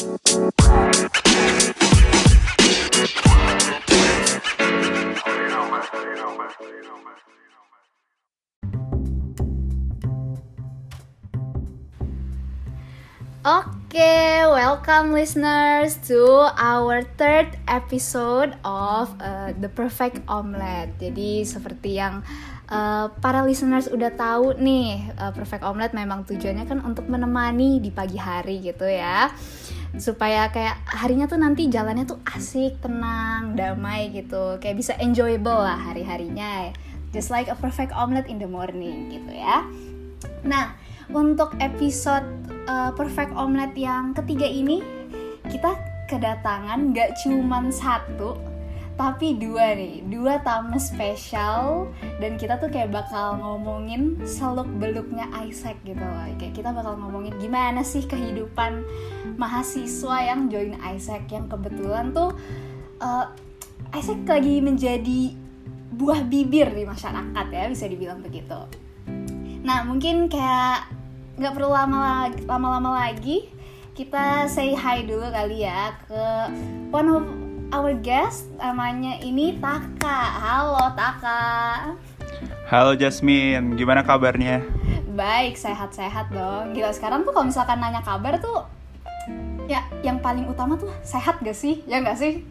Oke, welcome listeners to our third episode of uh, The Perfect Omelette. Jadi seperti yang uh, para listeners udah tahu nih, uh, Perfect Omelette memang tujuannya kan untuk menemani di pagi hari gitu ya. Supaya kayak harinya tuh nanti jalannya tuh asik, tenang, damai gitu. Kayak bisa enjoyable lah hari-harinya. Just like a perfect omelette in the morning gitu ya. Nah, untuk episode uh, Perfect Omelette yang ketiga ini kita kedatangan gak cuman satu tapi dua nih, dua tamu spesial dan kita tuh kayak bakal ngomongin seluk beluknya Isaac gitu loh. Kayak kita bakal ngomongin gimana sih kehidupan mahasiswa yang join Isaac yang kebetulan tuh uh, Isaac lagi menjadi buah bibir di masyarakat ya bisa dibilang begitu. Nah mungkin kayak nggak perlu lama lama-lama lagi kita say hi dulu kali ya ke one of our guest namanya ini Taka. Halo Taka. Halo Jasmine. Gimana kabarnya? Baik sehat-sehat dong. Gila sekarang tuh kalau misalkan nanya kabar tuh ya yang paling utama tuh sehat gak sih? Ya gak sih?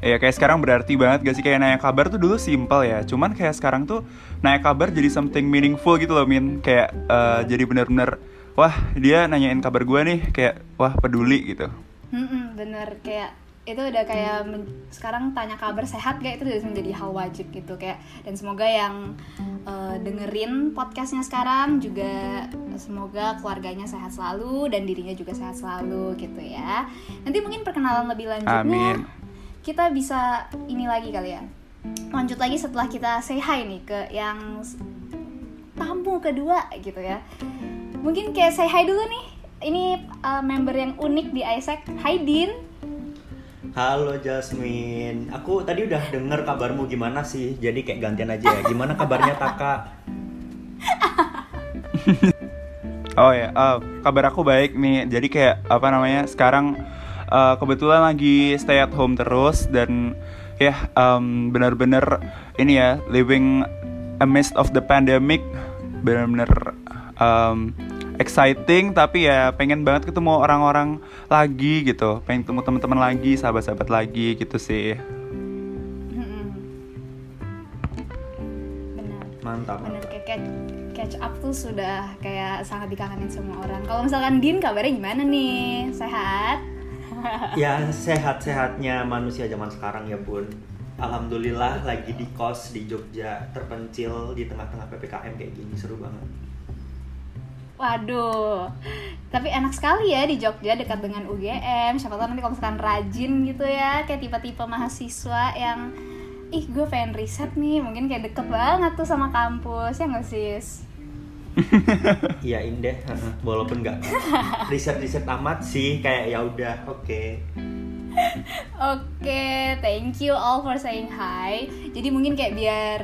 Ya kayak sekarang berarti banget gak sih? Kayak nanya kabar tuh dulu simpel ya. Cuman kayak sekarang tuh nanya kabar jadi something meaningful gitu loh Min. Kayak uh, jadi bener-bener wah dia nanyain kabar gue nih. Kayak wah peduli gitu. Hmm, Bener. Kayak itu udah kayak sekarang tanya kabar sehat kayak itu udah menjadi hal wajib gitu kayak dan semoga yang uh, dengerin podcastnya sekarang juga semoga keluarganya sehat selalu dan dirinya juga sehat selalu gitu ya. Nanti mungkin perkenalan lebih lanjutnya Amin. kita bisa ini lagi kali ya. Lanjut lagi setelah kita say hi nih ke yang tamu kedua gitu ya. Mungkin kayak say hi dulu nih. Ini uh, member yang unik di Isaac Hai Din Halo Jasmine, aku tadi udah denger kabarmu gimana sih, jadi kayak gantian aja ya. Gimana kabarnya Taka? oh ya, uh, kabar aku baik nih. Jadi kayak apa namanya? Sekarang uh, kebetulan lagi stay at home terus dan ya yeah, um, benar-benar ini ya living amidst of the pandemic benar-benar um, exciting tapi ya pengen banget ketemu orang-orang lagi gitu. Pengen ketemu teman-teman lagi sahabat-sahabat lagi gitu sih. Mantap benar kayak catch up tuh sudah kayak sangat dikangenin semua orang. Kalau misalkan Din kabarnya gimana nih? Sehat? Ya sehat-sehatnya manusia zaman sekarang ya bun. Alhamdulillah lagi di kos di Jogja terpencil di tengah-tengah ppkm kayak gini seru banget. Waduh, tapi enak sekali ya di Jogja dekat dengan UGM. Siapa tahu nanti kalau misalkan rajin gitu ya, kayak tipe-tipe mahasiswa yang ih gue pengen riset nih, mungkin kayak deket banget tuh sama kampus ya nggak sih? Iya indah, walaupun nggak riset-riset amat sih, kayak ya udah, oke. Okay. Oke, okay, thank you all for saying hi. Jadi mungkin kayak biar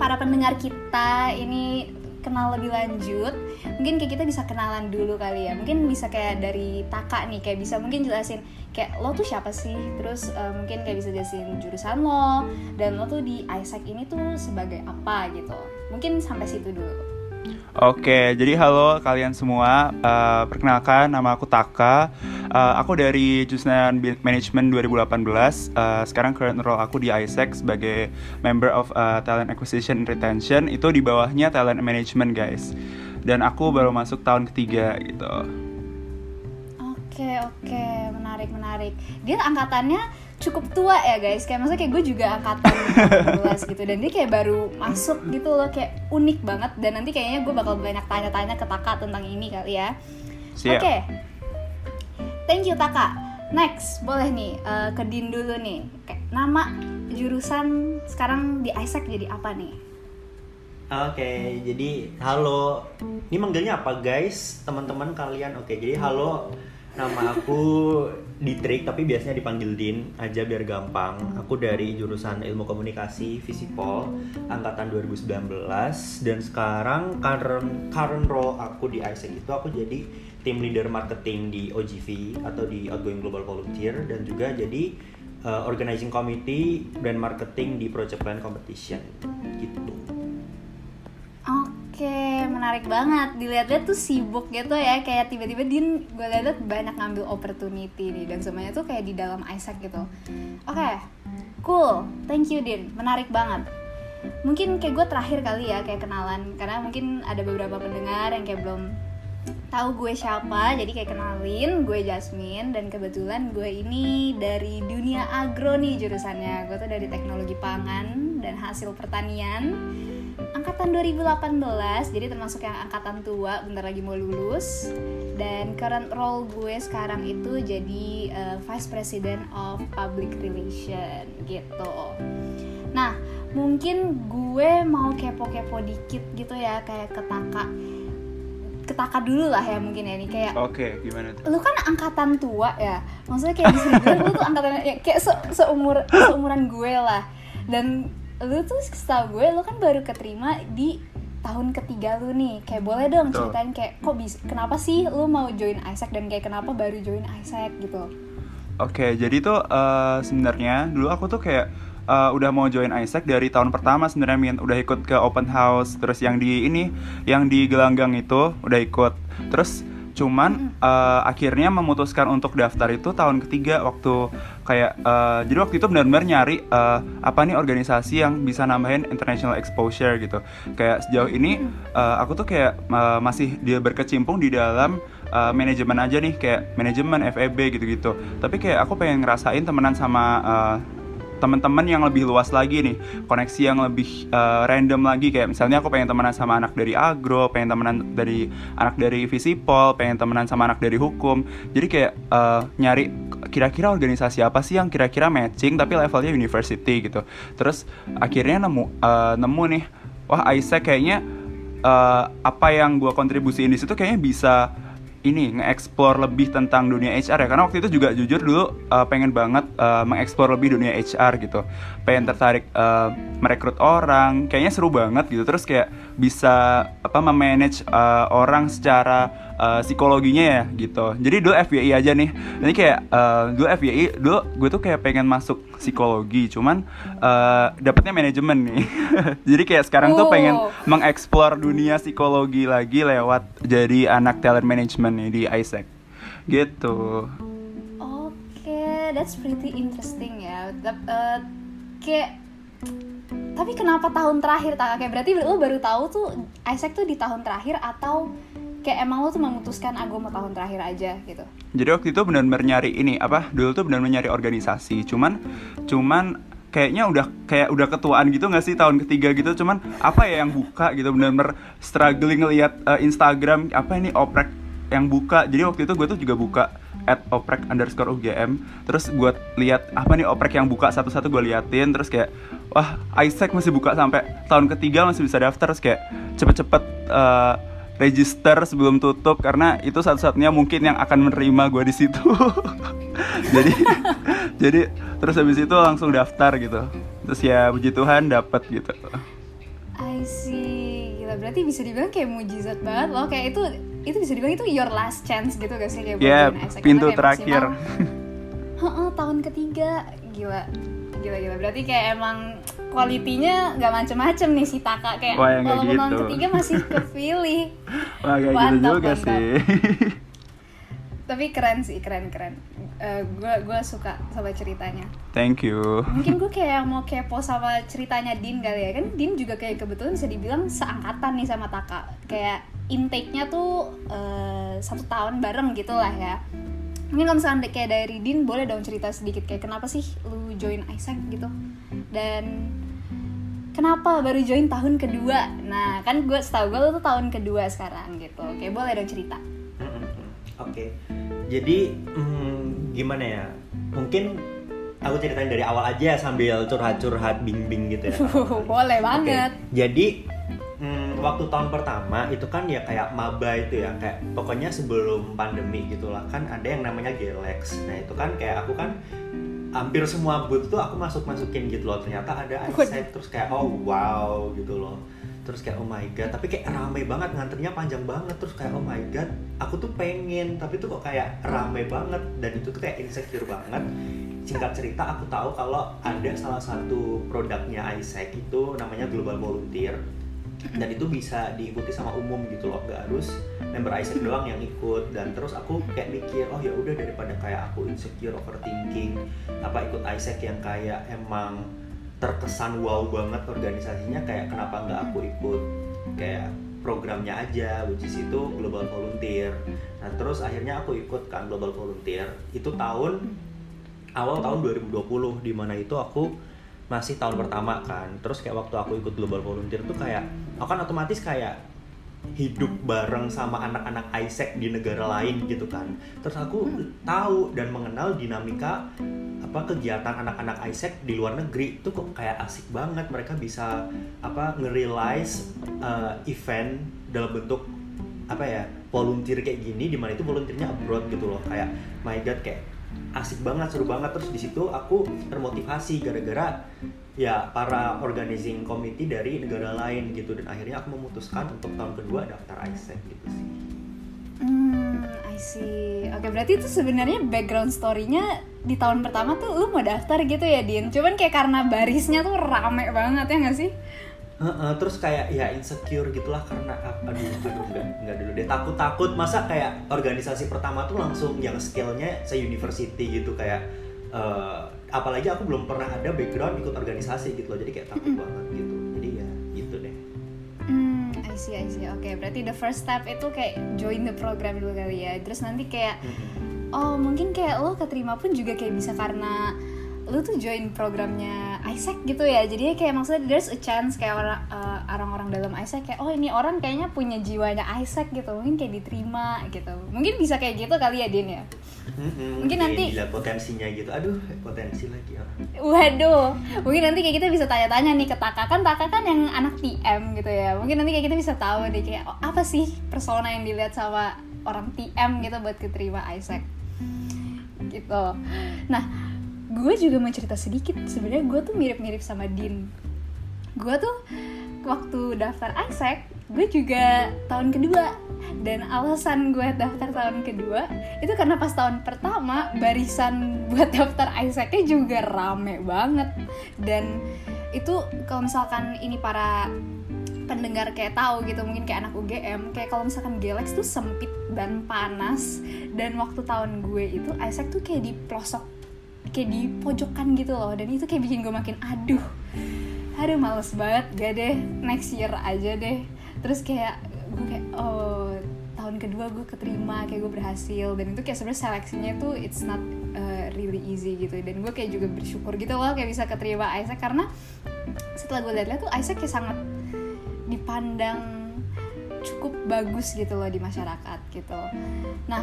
para pendengar kita ini kenal lebih lanjut, mungkin kayak kita bisa kenalan dulu kali ya. Mungkin bisa kayak dari Taka nih, kayak bisa mungkin jelasin kayak lo tuh siapa sih? Terus uh, mungkin kayak bisa jelasin jurusan lo dan lo tuh di Isaac ini tuh sebagai apa gitu. Mungkin sampai situ dulu. Oke, jadi halo kalian semua. Uh, perkenalkan, nama aku Taka. Uh, aku dari jurusan Management 2018. Uh, sekarang current role aku di ISEC sebagai member of uh, Talent Acquisition and Retention. Itu di bawahnya Talent Management, guys. Dan aku baru masuk tahun ketiga gitu. Oke, oke, menarik, menarik. Dia angkatannya cukup tua ya guys. Kayak maksudnya kayak gue juga angkatan 14 gitu. Dan dia kayak baru masuk gitu loh. Kayak unik banget. Dan nanti kayaknya gue bakal banyak tanya-tanya ke Taka tentang ini kali ya. Oke. Okay. thank you Taka. Next boleh nih uh, ke Din dulu nih. Kayak nama jurusan sekarang di Isaac jadi apa nih? Oke, okay, jadi halo. Ini manggilnya apa guys? Teman-teman kalian. Oke, okay, jadi halo Nama aku Ditrik tapi biasanya dipanggil Din aja biar gampang. Aku dari jurusan Ilmu Komunikasi Visipol angkatan 2019 dan sekarang current current role aku di ISEC itu aku jadi tim leader marketing di OGV atau di Outgoing Global Volunteer dan juga jadi uh, organizing committee brand marketing di Project Plan Competition gitu. Oke, menarik banget. Dilihat-lihat tuh sibuk gitu ya, kayak tiba-tiba Din gue lihat banyak ngambil opportunity nih dan semuanya tuh kayak di dalam Isaac gitu. Oke, cool. Thank you Din, menarik banget. Mungkin kayak gue terakhir kali ya kayak kenalan karena mungkin ada beberapa pendengar yang kayak belum tahu gue siapa jadi kayak kenalin gue Jasmine dan kebetulan gue ini dari dunia agro nih jurusannya gue tuh dari teknologi pangan dan hasil pertanian angkatan 2018 jadi termasuk yang angkatan tua bentar lagi mau lulus. Dan current role gue sekarang itu jadi uh, vice president of public relation gitu. Nah mungkin gue mau kepo-kepo dikit gitu ya kayak ketaka ketaka dulu lah ya mungkin ya ini kayak oke okay, gimana tuh? lu kan angkatan tua ya maksudnya kayak bisa dibilang lu tuh angkatan ya, kayak se seumur seumuran gue lah. Dan lu tuh setahu gue lu kan baru keterima di tahun ketiga lu nih. Kayak boleh dong Tuh. ceritain kayak kok bisa kenapa sih lu mau join Isaac dan kayak kenapa baru join Isaac gitu? Oke okay, jadi tuh uh, sebenarnya dulu aku tuh kayak uh, udah mau join Isaac dari tahun pertama sebenarnya Min udah ikut ke open house terus yang di ini yang di gelanggang itu udah ikut. Terus cuman uh, akhirnya memutuskan untuk daftar itu tahun ketiga waktu kayak uh, jadi waktu itu benar-benar nyari uh, apa nih organisasi yang bisa nambahin international exposure gitu. Kayak sejauh ini uh, aku tuh kayak uh, masih dia berkecimpung di dalam uh, manajemen aja nih kayak manajemen FEB gitu-gitu. Tapi kayak aku pengen ngerasain temenan sama uh, teman-teman yang lebih luas lagi nih koneksi yang lebih uh, random lagi. Kayak misalnya aku pengen temenan sama anak dari agro pengen temenan dari anak dari visipol pengen temenan sama anak dari hukum. Jadi kayak uh, nyari kira-kira organisasi apa sih yang kira-kira matching tapi levelnya university gitu. Terus akhirnya nemu uh, nemu nih wah Isaac kayaknya uh, apa yang gue kontribusiin di situ kayaknya bisa ini nge-explore lebih tentang dunia HR ya. Karena waktu itu juga jujur dulu uh, pengen banget uh, mengeksplor lebih dunia HR gitu. Pengen tertarik uh, merekrut orang. Kayaknya seru banget gitu. Terus kayak bisa apa memanage uh, orang secara uh, psikologinya ya gitu. Jadi dulu FYI aja nih. Ini kayak uh, dulu FYI dulu gue tuh kayak pengen masuk psikologi cuman uh, dapetnya manajemen nih. Jadi kayak sekarang oh. tuh pengen mengeksplor dunia psikologi lagi lewat jadi anak talent management nih di Isaac gitu. Oke okay, that's pretty interesting ya. Uh, kayak tapi kenapa tahun terakhir tak kayak berarti lo baru tahu tuh Isaac tuh di tahun terakhir atau kayak emang lo tuh memutuskan ah mau tahun terakhir aja gitu? Jadi waktu itu benar-benar nyari ini apa dulu tuh benar-benar nyari organisasi. Cuman cuman kayaknya udah kayak udah ketuaan gitu nggak sih tahun ketiga gitu? Cuman apa ya yang buka gitu? Benar-benar struggling ngelihat uh, Instagram apa ini oprek yang buka? Jadi waktu itu gue tuh juga buka at oprek underscore UGM terus gue lihat apa nih oprek yang buka satu-satu gue liatin. Terus kayak wah Isaac masih buka sampai tahun ketiga masih bisa daftar. Terus kayak cepet-cepet uh, register sebelum tutup. Karena itu satu-satunya mungkin yang akan menerima gue di situ. Jadi jadi terus habis itu langsung daftar gitu. Terus ya puji Tuhan dapat gitu. I see gila berarti bisa dibilang kayak mujizat banget loh. Kayak itu itu bisa dibilang itu your last chance gitu gak sih kayak yeah, pintu terakhir. Tahun ketiga. Gila. Gila gila. Berarti kayak emang kualitinya nggak macem-macem nih si Taka. Kayak Wah, ya walaupun gitu. tahun ketiga masih kepilih. Wah, gak mantap, gitu juga mantap. sih. Tapi keren sih keren keren uh, gue suka sama ceritanya. Thank you. Mungkin gue kayak mau kepo sama ceritanya Din kali ya. Kan Din juga kayak kebetulan bisa dibilang seangkatan nih sama Taka. Kayak intake-nya tuh uh, satu tahun bareng gitu lah ya. Mungkin kalau misalnya kayak dari Din boleh dong cerita sedikit kayak kenapa sih lu join Isaac gitu? Dan kenapa baru join tahun kedua? Nah kan gue setahu gue lu tuh tahun kedua sekarang gitu. Oke boleh dong cerita. Oke. okay. Jadi hmm, gimana ya? Mungkin aku ceritain dari awal aja sambil curhat-curhat bing-bing gitu ya. Boleh banget. Okay. jadi hmm, waktu tahun pertama itu kan ya kayak maba itu ya kayak pokoknya sebelum pandemi gitulah kan ada yang namanya Galax nah itu kan kayak aku kan hampir semua booth tuh aku masuk masukin gitu loh. Ternyata ada iSight terus kayak oh wow gitu loh terus kayak oh my god tapi kayak rame banget ngantrinya panjang banget. Terus kayak oh my god aku tuh pengen tapi tuh kok kayak rame banget. Dan itu tuh kayak insecure banget. Singkat cerita aku tahu kalau ada salah satu produknya Isaac itu namanya Global Volunteer. Dan itu bisa diikuti sama umum gitu loh nggak harus member Isaac doang yang ikut. Dan terus aku kayak mikir oh ya udah daripada kayak aku insecure overthinking apa ikut Isaac yang kayak emang terkesan wow banget organisasinya kayak kenapa nggak aku ikut kayak programnya aja which is itu global volunteer. Nah terus akhirnya aku ikut kan global volunteer. Itu tahun awal tahun 2020 di mana itu aku masih tahun pertama kan. Terus kayak waktu aku ikut global volunteer tuh kayak aku kan otomatis kayak hidup bareng sama anak-anak Isaac di negara lain gitu kan. Terus aku tahu dan mengenal dinamika apa kegiatan anak-anak Isaac di luar negeri. Itu kok kayak asik banget. Mereka bisa apa nge-realize uh, event dalam bentuk apa ya volunteer kayak gini di mana itu volunteernya abroad gitu loh. Kayak my god kayak asik banget seru banget terus di situ aku termotivasi gara-gara ya para organizing committee dari negara lain gitu dan akhirnya aku memutuskan untuk tahun kedua daftar ISEC gitu sih. Hmm, I see. Oke, berarti itu sebenarnya background story-nya di tahun pertama tuh lu mau daftar gitu ya, Din. Cuman kayak karena barisnya tuh rame banget ya nggak sih? Uh, uh, terus kayak ya insecure gitulah karena aduh aduh enggak enggak dulu deh. Takut takut masa kayak organisasi pertama tuh langsung yang skillnya se university gitu kayak uh, apalagi aku belum pernah ada background ikut organisasi gitu loh jadi kayak takut banget gitu. Jadi ya gitu deh. Hmm, I see, I see. Oke, berarti the first step itu kayak join the program dulu kali ya. Terus nanti kayak, oh mungkin kayak lo keterima pun juga kayak bisa karena lu tuh join programnya Isaac gitu ya. Jadi kayak maksudnya there's a chance kayak orang uh, orang-orang dalam Isaac kayak oh ini orang kayaknya punya jiwanya Isaac gitu. Mungkin kayak diterima gitu. Mungkin bisa kayak gitu kali ya Din ya? Mungkin nanti gila potensinya gitu. Aduh potensi lagi ya. Waduh. Mungkin nanti kayak kita bisa tanya-tanya nih ke Taka. Kan Taka kan yang anak TM gitu ya. Mungkin nanti kayak kita bisa tahu deh kayak oh, apa sih persona yang dilihat sama orang TM gitu buat keterima Isaac? Gitu. Nah gue juga mau cerita sedikit. Sebenarnya gue tuh mirip-mirip sama Din. Gue tuh waktu daftar Isaac gue juga tahun kedua. Dan alasan gue daftar tahun kedua itu karena pas tahun pertama barisan buat daftar Isaacnya juga rame banget. Dan itu kalau misalkan ini para pendengar kayak tahu gitu mungkin kayak anak UGM kayak kalau misalkan Galax tuh sempit dan panas. Dan waktu tahun gue itu Isaac tuh kayak di pelosok kayak di pojokan gitu loh. Dan itu kayak bikin gue makin aduh aduh males banget gak deh next year aja deh. Terus kayak gue kayak oh tahun kedua gue keterima kayak gue berhasil. Dan itu kayak sebenarnya seleksinya tuh it's not uh, really easy gitu. Dan gue kayak juga bersyukur gitu loh kayak bisa keterima Isaac. Karena setelah gue lihat-lihat tuh Isaac kayak sangat dipandang cukup bagus gitu loh di masyarakat gitu. Nah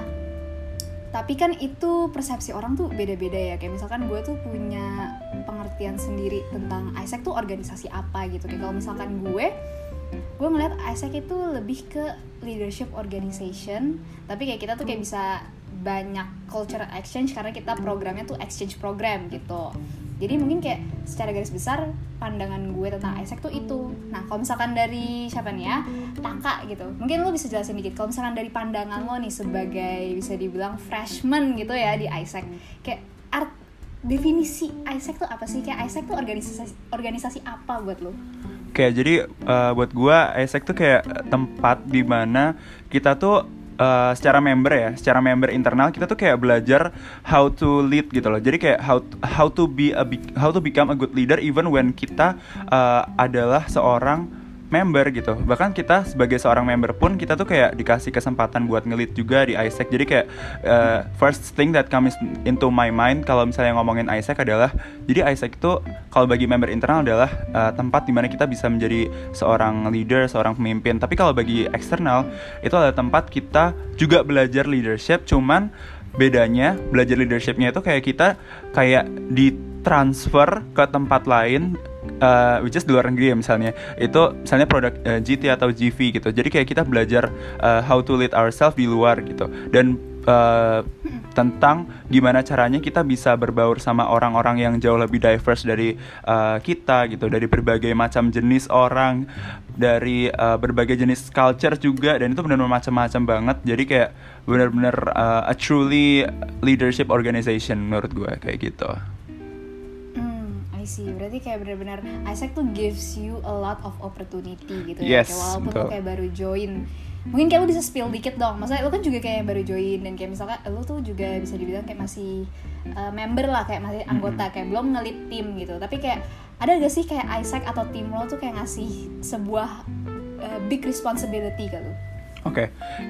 tapi kan itu persepsi orang tuh beda-beda ya. Kayak misalkan gue tuh punya pengertian sendiri tentang Isaac tuh organisasi apa gitu. Kayak kalau misalkan gue gue ngeliat Isaac itu lebih ke leadership organization. Tapi kayak kita tuh kayak bisa banyak culture exchange karena kita programnya tuh exchange program gitu jadi mungkin kayak secara garis besar pandangan gue tentang Isaac tuh itu. Nah kalau misalkan dari siapa nih ya? Taka gitu. Mungkin lo bisa jelasin dikit kalau misalkan dari pandangan lo nih sebagai bisa dibilang freshman gitu ya di Isaac kayak art definisi Isaac tuh apa sih? Kayak Isaac tuh organisasi organisasi apa buat lo? Kayak jadi uh, buat gue Isaac tuh kayak tempat di mana kita tuh uh, secara member ya, secara member internal kita tuh kayak belajar how to lead gitu loh. Jadi kayak how how to be a how to become a good leader even when kita uh, adalah seorang member gitu. Bahkan kita sebagai seorang member pun kita tuh kayak dikasih kesempatan buat ngelit juga di Isaac. Jadi kayak uh, first thing that comes into my mind kalau misalnya ngomongin Isaac adalah jadi Isaac itu kalau bagi member internal adalah uh, tempat di mana kita bisa menjadi seorang leader seorang pemimpin. Tapi kalau bagi eksternal itu adalah tempat kita juga belajar leadership. Cuman bedanya belajar leadershipnya itu kayak kita kayak ditransfer ke tempat lain uh, which is di luar negeri ya misalnya. Itu misalnya produk uh, eh, GT atau GV gitu. Jadi kayak kita belajar uh, how to lead ourselves di luar gitu. Dan uh, tentang gimana caranya kita bisa berbaur sama orang-orang yang jauh lebih diverse dari uh, kita gitu. Dari berbagai macam jenis orang dari uh, berbagai jenis culture juga. Dan itu benar-benar macam-macam banget. Jadi kayak benar-benar uh, a truly leadership organization menurut gue kayak gitu sih. Berarti kayak benar-benar Isaac tuh gives you a lot of opportunity gitu ya. Kayak walaupun lo kayak baru join mungkin kayak lo bisa spill dikit dong. Maksudnya lo kan juga kayak baru join dan kayak misalkan lo tuh juga bisa dibilang kayak masih uh, member lah kayak masih anggota kayak belum ngelit tim gitu. Tapi kayak ada gak sih kayak Isaac atau tim lo tuh kayak ngasih sebuah uh, big responsibility ke lo? Oke, okay.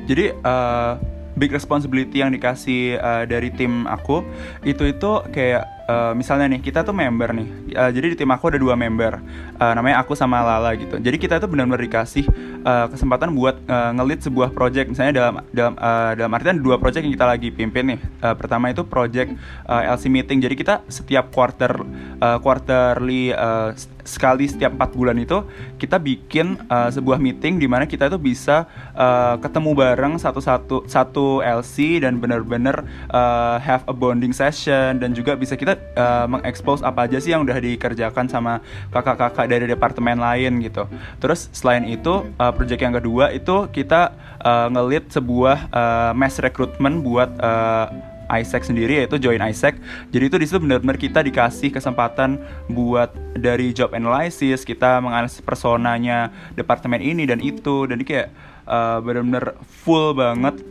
jadi uh, big responsibility yang dikasih uh, dari tim aku itu itu kayak uh, misalnya nih kita tuh member nih. Uh, jadi di tim aku ada dua member uh, namanya aku sama Lala gitu. Jadi kita tuh benar-benar dikasih uh, kesempatan buat uh, ngelit sebuah project. Misalnya dalam dalam uh, dalam artian dua project yang kita lagi pimpin nih. Uh, pertama itu project uh, LC meeting. Jadi kita setiap quarter uh, quarterly uh, sekali setiap empat bulan itu kita bikin uh, sebuah meeting di mana kita itu bisa uh, ketemu bareng satu-satu satu LC dan benar-benar uh, have a bonding session. Dan juga bisa kita uh, mengekspos apa aja sih yang udah dikerjakan sama kakak-kakak dari departemen lain gitu. Terus selain itu uh, project yang kedua itu kita uh, ngelit sebuah uh, mass recruitment buat uh, Isaac sendiri yaitu join Isaac. Jadi itu di situ benar-benar kita dikasih kesempatan buat dari job analysis, kita menganalisis personanya departemen ini dan itu. Dan kayak uh, benar-benar full banget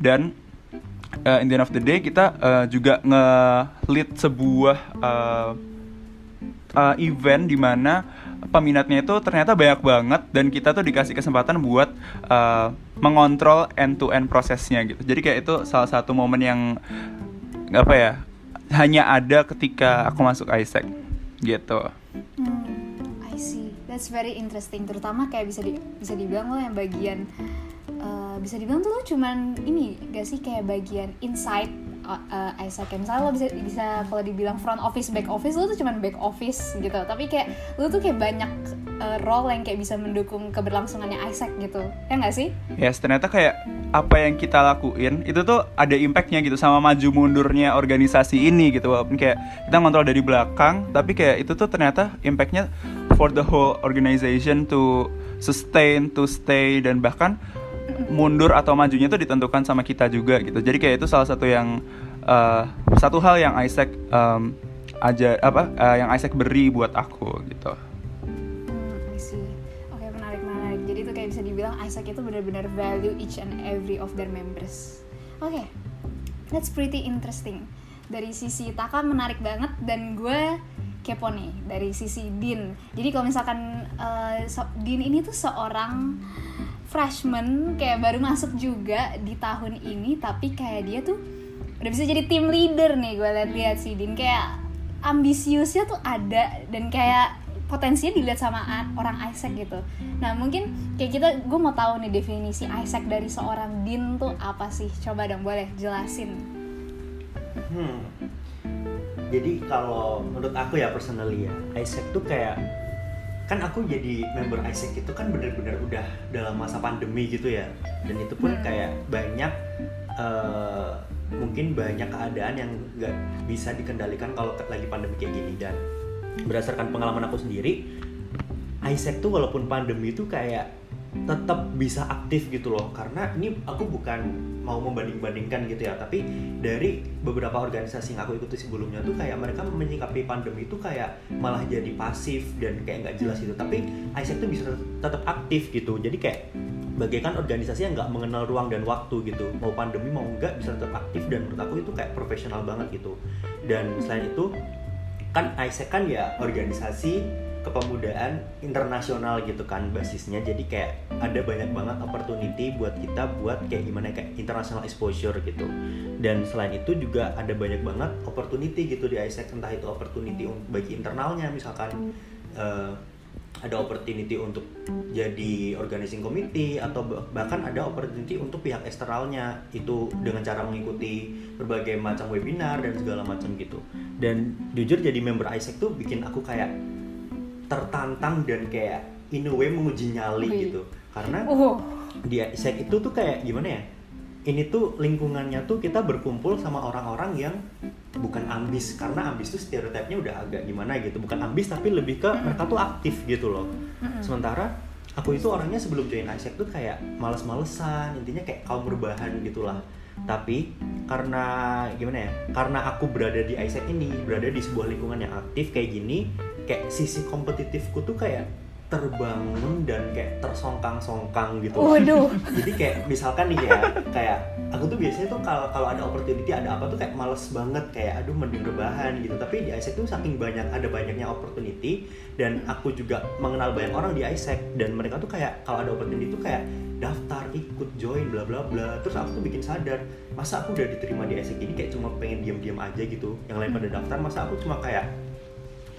dan uh, in the end of the day kita uh, juga nge-lead sebuah uh, uh, event di mana peminatnya itu ternyata banyak banget dan kita tuh dikasih kesempatan buat uh, mengontrol end to end prosesnya gitu. Jadi kayak itu salah satu momen yang apa ya hanya ada ketika aku masuk Isaac gitu. Hmm, I see. That's very interesting. Terutama kayak bisa di, bisa dibilang lo yang bagian uh, bisa dibilang tuh lo cuman ini gak sih kayak bagian inside uh, Isaac misalnya lo bisa bisa kalau dibilang front office back office lo tuh cuman back office gitu. Tapi kayak lo tuh kayak banyak uh, role yang kayak bisa mendukung keberlangsungannya Isaac gitu. Ya nggak sih? Yes ternyata kayak apa yang kita lakuin itu tuh ada impactnya gitu sama maju mundurnya organisasi ini gitu. Walaupun kayak kita ngontrol dari belakang tapi kayak itu tuh ternyata impactnya for the whole organization to sustain to stay dan bahkan mundur atau majunya itu ditentukan sama kita juga gitu jadi kayak itu salah satu yang uh, satu hal yang Isaac um, aja apa uh, yang Isaac beri buat aku gitu hmm, Oke menarik menarik. Jadi itu kayak bisa dibilang Isaac itu benar-benar value each and every of their members. Oke, okay. that's pretty interesting. Dari sisi Taka menarik banget dan gue kepo nih dari sisi Din. Jadi kalau misalkan uh, so, Din ini tuh seorang freshman kayak baru masuk juga di tahun ini tapi kayak dia tuh udah bisa jadi tim leader nih gue lihat-lihat sih Din kayak ambisiusnya tuh ada dan kayak potensinya dilihat sama orang Isaac gitu. Nah mungkin kayak kita gue mau tahu nih definisi Isaac dari seorang Din tuh apa sih? Coba dong boleh jelasin. Hmm. Jadi kalau menurut aku ya personally ya Isaac tuh kayak kan aku jadi member Isaac itu kan bener-bener udah dalam masa pandemi gitu ya dan itu pun hmm. kayak banyak uh, mungkin banyak keadaan yang nggak bisa dikendalikan kalau lagi pandemi kayak gini dan berdasarkan pengalaman aku sendiri Isaac tuh walaupun pandemi itu kayak tetap bisa aktif gitu loh. Karena ini aku bukan mau membanding-bandingkan gitu ya. Tapi dari beberapa organisasi yang aku ikuti sebelumnya tuh kayak mereka menyikapi pandemi itu kayak malah jadi pasif dan kayak nggak jelas gitu. Tapi Isaac tuh bisa tetap aktif gitu. Jadi kayak bagaikan organisasi yang nggak mengenal ruang dan waktu gitu. Mau pandemi mau enggak bisa tetap aktif dan menurut aku itu kayak profesional banget gitu. Dan selain itu kan Isaac kan ya organisasi kepemudaan internasional gitu kan basisnya. Jadi kayak ada banyak banget opportunity buat kita buat kayak gimana kayak international exposure gitu. Dan selain itu juga ada banyak banget opportunity gitu di ISEC entah itu opportunity bagi internalnya misalkan uh, ada opportunity untuk jadi organizing committee atau bahkan ada opportunity untuk pihak eksternalnya. Itu dengan cara mengikuti berbagai macam webinar dan segala macam gitu. Dan jujur jadi member ISEC tuh bikin aku kayak tertantang dan kayak in a way menguji nyali okay. gitu. Karena uh. dia set itu tuh kayak gimana ya? Ini tuh lingkungannya tuh kita berkumpul sama orang-orang yang bukan ambis. Karena ambis tuh stereotipnya udah agak gimana gitu. Bukan ambis tapi lebih ke mereka tuh aktif gitu loh. Sementara aku itu orangnya sebelum join Isaac tuh kayak males-malesan intinya kayak kaum berbahan gitulah. Tapi karena gimana ya? Karena aku berada di Isaac ini berada di sebuah lingkungan yang aktif kayak gini kayak sisi kompetitifku tuh kayak terbangun dan kayak tersongkang-songkang gitu. Waduh. Jadi kayak misalkan nih ya, kayak aku tuh biasanya tuh kalau kalau ada opportunity ada apa tuh kayak males banget kayak aduh mending rebahan gitu. Tapi di Isaac tuh saking banyak ada banyaknya opportunity dan aku juga mengenal banyak orang di Isaac dan mereka tuh kayak kalau ada opportunity tuh kayak daftar ikut join bla bla bla terus aku tuh bikin sadar masa aku udah diterima di Isaac ini kayak cuma pengen diam-diam aja gitu yang lain pada daftar masa aku cuma kayak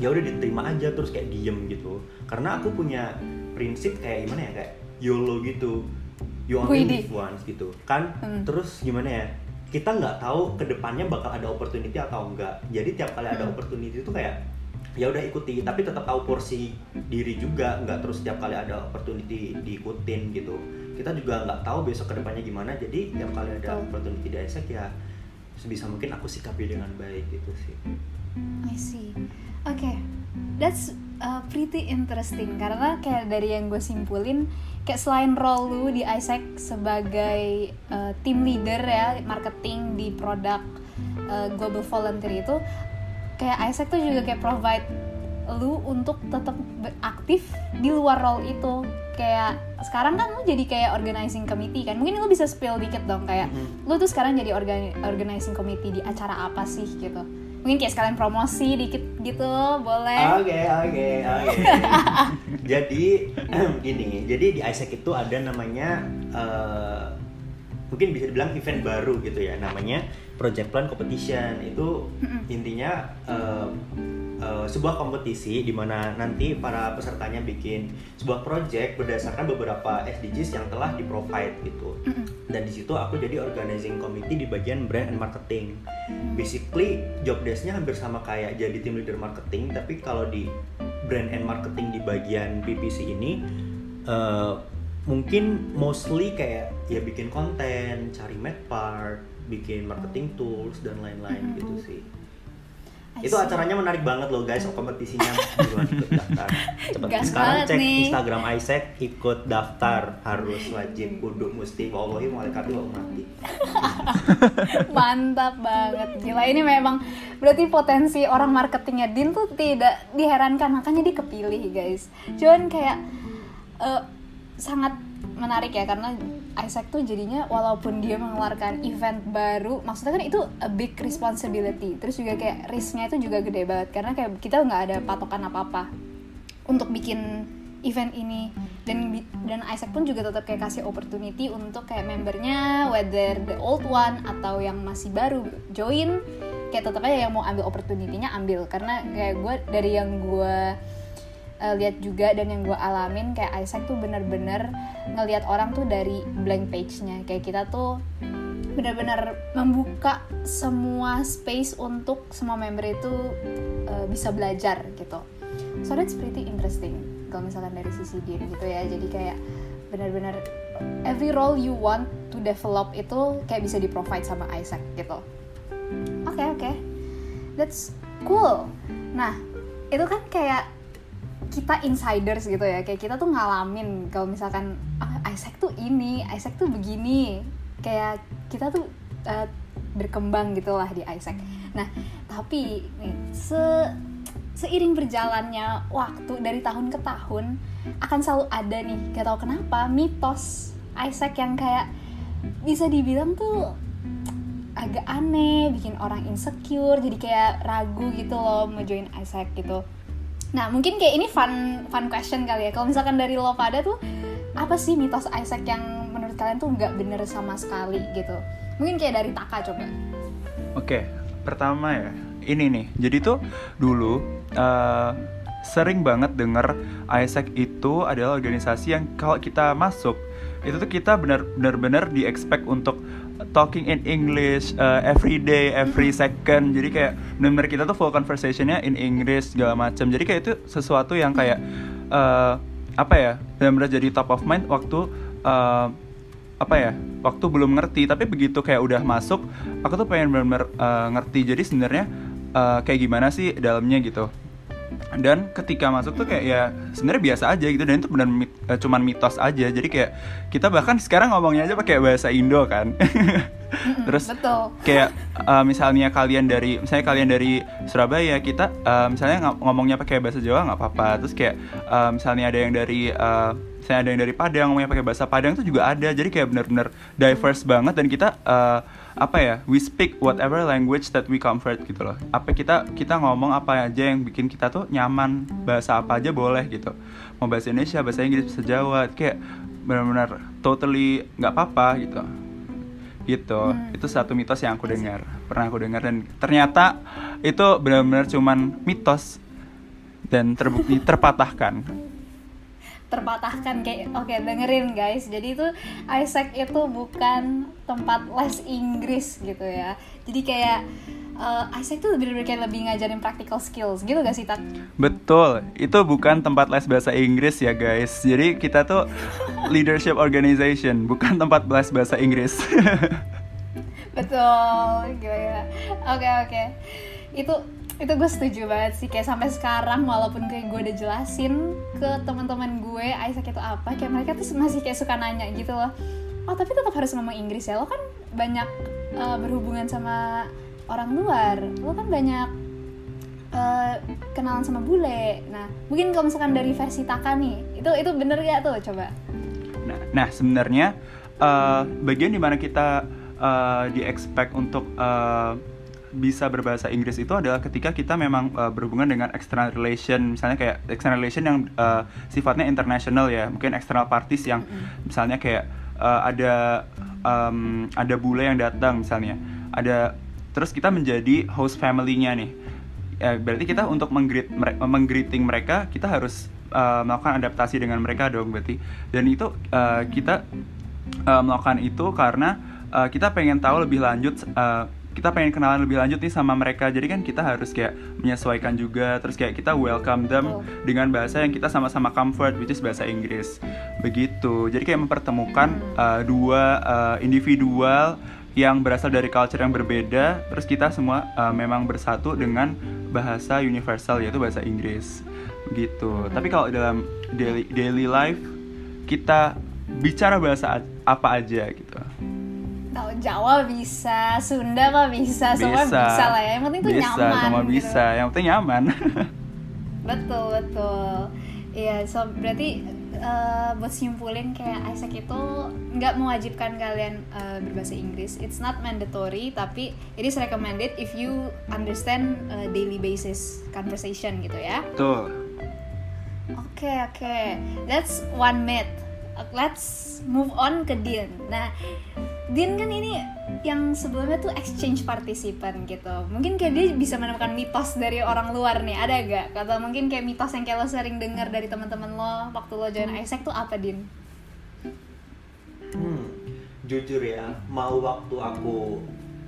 ya udah diterima aja terus kayak diem gitu. Karena aku punya prinsip kayak gimana ya kayak YOLO gitu. You only live once gitu. Kan Hmm. terus gimana ya kita nggak tahu ke depannya bakal ada opportunity atau enggak jadi tiap kali ada Hmm. opportunity itu kayak ya udah ikuti. Tapi tetap tahu porsi diri juga nggak terus tiap kali ada opportunity diikutin gitu. Kita juga nggak tahu besok ke depannya gimana. Jadi tiap kali ada opportunity di Isaac ya sebisa mungkin aku sikapi dengan baik gitu sih I see. Oke, that's uh, pretty interesting karena kayak dari yang gue simpulin, kayak selain role lu di Isaac sebagai uh, team leader ya marketing di produk uh, Global Volunteer itu, kayak Isaac tuh juga kayak provide lu untuk tetap aktif di luar role itu kayak sekarang kan lu jadi kayak organizing committee kan mungkin lu bisa spill dikit dong kayak Mhm. lu tuh sekarang jadi organi- organizing committee di acara apa sih gitu mungkin kayak sekalian promosi dikit gitu boleh Oke oke oke. jadi gini, jadi di Isaac itu ada namanya eh, mungkin bisa dibilang event baru gitu ya, namanya Project Plan Competition. Itu intinya eh, eh, sebuah kompetisi di mana nanti para pesertanya bikin sebuah project berdasarkan beberapa SDGs yang telah di provide gitu. Dan di situ aku jadi organizing committee di bagian brand and marketing. Basically job desk-nya hampir sama kayak jadi team leader marketing, tapi kalau di brand and marketing di bagian PPC ini eh, mungkin mostly kayak ya bikin konten, cari mad part, bikin marketing tools dan lain-lain gitu sih. I Itu see. acaranya menarik banget loh guys, kompetisinya buruan ikut daftar. Cepet Gas sekarang cek nih. Instagram Isaac ikut daftar harus wajib kudu mesti wallahi malaikati wa mati. Mantap banget, gila ini memang berarti potensi orang marketingnya Din tuh tidak diherankan makanya dia kepilih guys. Cuman kayak eh, sangat menarik ya karena Isaac tuh jadinya walaupun dia mengeluarkan event baru, maksudnya kan itu a big responsibility. Terus juga kayak risknya itu juga gede banget karena kayak kita nggak ada patokan apa apa untuk bikin event ini. Dan dan Isaac pun juga tetap kayak kasih opportunity untuk kayak membernya whether the old one atau yang masih baru join. Kayak tetap aja yang mau ambil opportunity-nya ambil. Karena kayak gue dari yang gue uh, lihat juga dan yang gue alamin kayak Isaac tuh bener-bener ngelihat orang tuh dari blank page-nya. Kayak kita tuh benar-benar membuka semua space untuk semua member itu uh, bisa belajar gitu. So that's pretty interesting kalau misalkan dari sisi dia gitu ya. Jadi kayak benar-benar every role you want to develop itu kayak bisa di provide sama Isaac gitu. Oke oke. That's cool. Nah itu kan kayak kita insiders gitu ya. Kayak kita tuh ngalamin kalau misalkan ah, Isaac tuh ini Isaac tuh begini. Kayak kita tuh uh, berkembang gitulah di Isaac. Nah tapi se seiring berjalannya waktu dari tahun ke tahun akan selalu ada nih gak tau kenapa mitos Isaac yang kayak bisa dibilang tuh agak aneh bikin orang insecure jadi kayak ragu gitu loh mau join Isaac gitu nah mungkin kayak ini fun fun question kali ya. Kalau misalkan dari lo pada tuh apa sih mitos Isaac yang menurut kalian tuh nggak bener sama sekali gitu? Mungkin kayak dari Taka coba. Oke, pertama ya, ini nih. Jadi tuh dulu eh, sering banget denger Isaac itu adalah organisasi yang kalau kita masuk itu tuh kita benar-benar di expect untuk talking in English eh, every day, every second. Jadi kayak benar-benar kita tuh full conversationnya in English segala macam. Jadi kayak itu sesuatu yang kayak eh, apa ya, benar-benar jadi top of mind waktu eh, apa ya waktu belum ngerti tapi begitu kayak udah masuk aku tuh pengen benar-benar uh, ngerti jadi sebenarnya uh, kayak gimana sih dalamnya gitu dan ketika masuk tuh kayak ya sebenarnya biasa aja gitu. Dan itu benar mit, uh, cuman mitos aja. Jadi kayak kita bahkan sekarang ngomongnya aja pakai bahasa Indo kan. Terus Betul. kayak uh, misalnya kalian dari misalnya kalian dari Surabaya kita uh, misalnya ngomongnya pakai bahasa Jawa nggak apa-apa. Terus kayak uh, misalnya ada yang dari uh, misalnya ada yang dari Padang ngomongnya pakai bahasa Padang itu juga ada. Jadi kayak bener-bener diverse banget. Dan kita uh, apa ya we speak whatever language that we comfort gitu loh. Apa kita kita ngomong apa aja yang bikin kita tuh nyaman bahasa apa aja boleh gitu. Mau bahasa Indonesia bahasa Inggris bahasa Jawa kayak benar-benar totally nggak apa-apa gitu. Gitu. Hmm. itu satu mitos yang aku dengar pernah aku dengar dan ternyata itu benar-benar cuman mitos dan terbukti terpatahkan terpatahkan kayak oke okay, dengerin guys. Jadi itu Isaac itu bukan tempat les Inggris gitu ya. Jadi kayak uh, Isaac tuh bener-bener kayak lebih ngajarin practical skills. Gitu gak sih tak betul. Itu bukan tempat les bahasa Inggris ya guys. Jadi kita tuh leadership organization bukan tempat les bahasa Inggris. Betul. Gila oke okay, oke. Okay. itu itu gue setuju banget sih kayak sampai sekarang walaupun kayak gue udah jelasin ke teman-teman gue Isaac itu apa kayak mereka tuh masih kayak suka nanya gitu loh. Oh tapi tetap harus ngomong Inggris ya? Lo kan banyak uh, berhubungan sama orang luar. Lo kan banyak uh, kenalan sama bule. Nah mungkin kalau misalkan dari versi Taka nih itu itu bener gak tuh? Coba. Nah, nah sebenarnya uh, bagian di mana kita uh, di expect untuk uh, bisa berbahasa Inggris itu adalah ketika kita memang uh, berhubungan dengan external relation. Misalnya kayak external relation yang uh, sifatnya international ya mungkin external parties yang misalnya kayak uh, ada um, ada bule yang datang misalnya. Ada terus kita menjadi host family-nya nih. Ya, berarti kita untuk menggreet menggreeting mereka kita harus uh, melakukan adaptasi dengan mereka dong berarti. Dan itu uh, kita uh, melakukan itu karena uh, kita pengen tahu lebih lanjut uh, kita pengen kenalan lebih lanjut nih sama mereka. Jadi kan kita harus kayak menyesuaikan juga. Terus kayak kita welcome them oh. dengan bahasa yang kita sama-sama comfort which is bahasa Inggris. Begitu. Jadi kayak mempertemukan uh, dua uh, individual yang berasal dari culture yang berbeda. Terus kita semua uh, memang bersatu dengan bahasa universal yaitu bahasa Inggris. Begitu. Tapi kalau dalam daily daily life kita bicara bahasa apa aja gitu tahu Jawa bisa, Sunda mah bisa, semua bisa lah ya. Yang penting tuh bisa, nyaman. Semua gitu. bisa, yang penting nyaman. betul betul. Iya, so berarti uh, buat simpulin kayak Isaac itu nggak mewajibkan kalian uh, berbahasa Inggris. It's not mandatory, tapi it is recommended if you understand uh, daily basis conversation gitu ya. Betul. Oke okay, oke, okay. that's one myth. Let's move on ke Dean. Nah, Din kan ini yang sebelumnya tuh exchange participant gitu mungkin kayak dia bisa menemukan mitos dari orang luar nih ada gak atau mungkin kayak mitos yang kayak lo sering dengar dari teman-teman lo waktu lo join Isaac tuh apa Din? Hmm, jujur ya mau waktu aku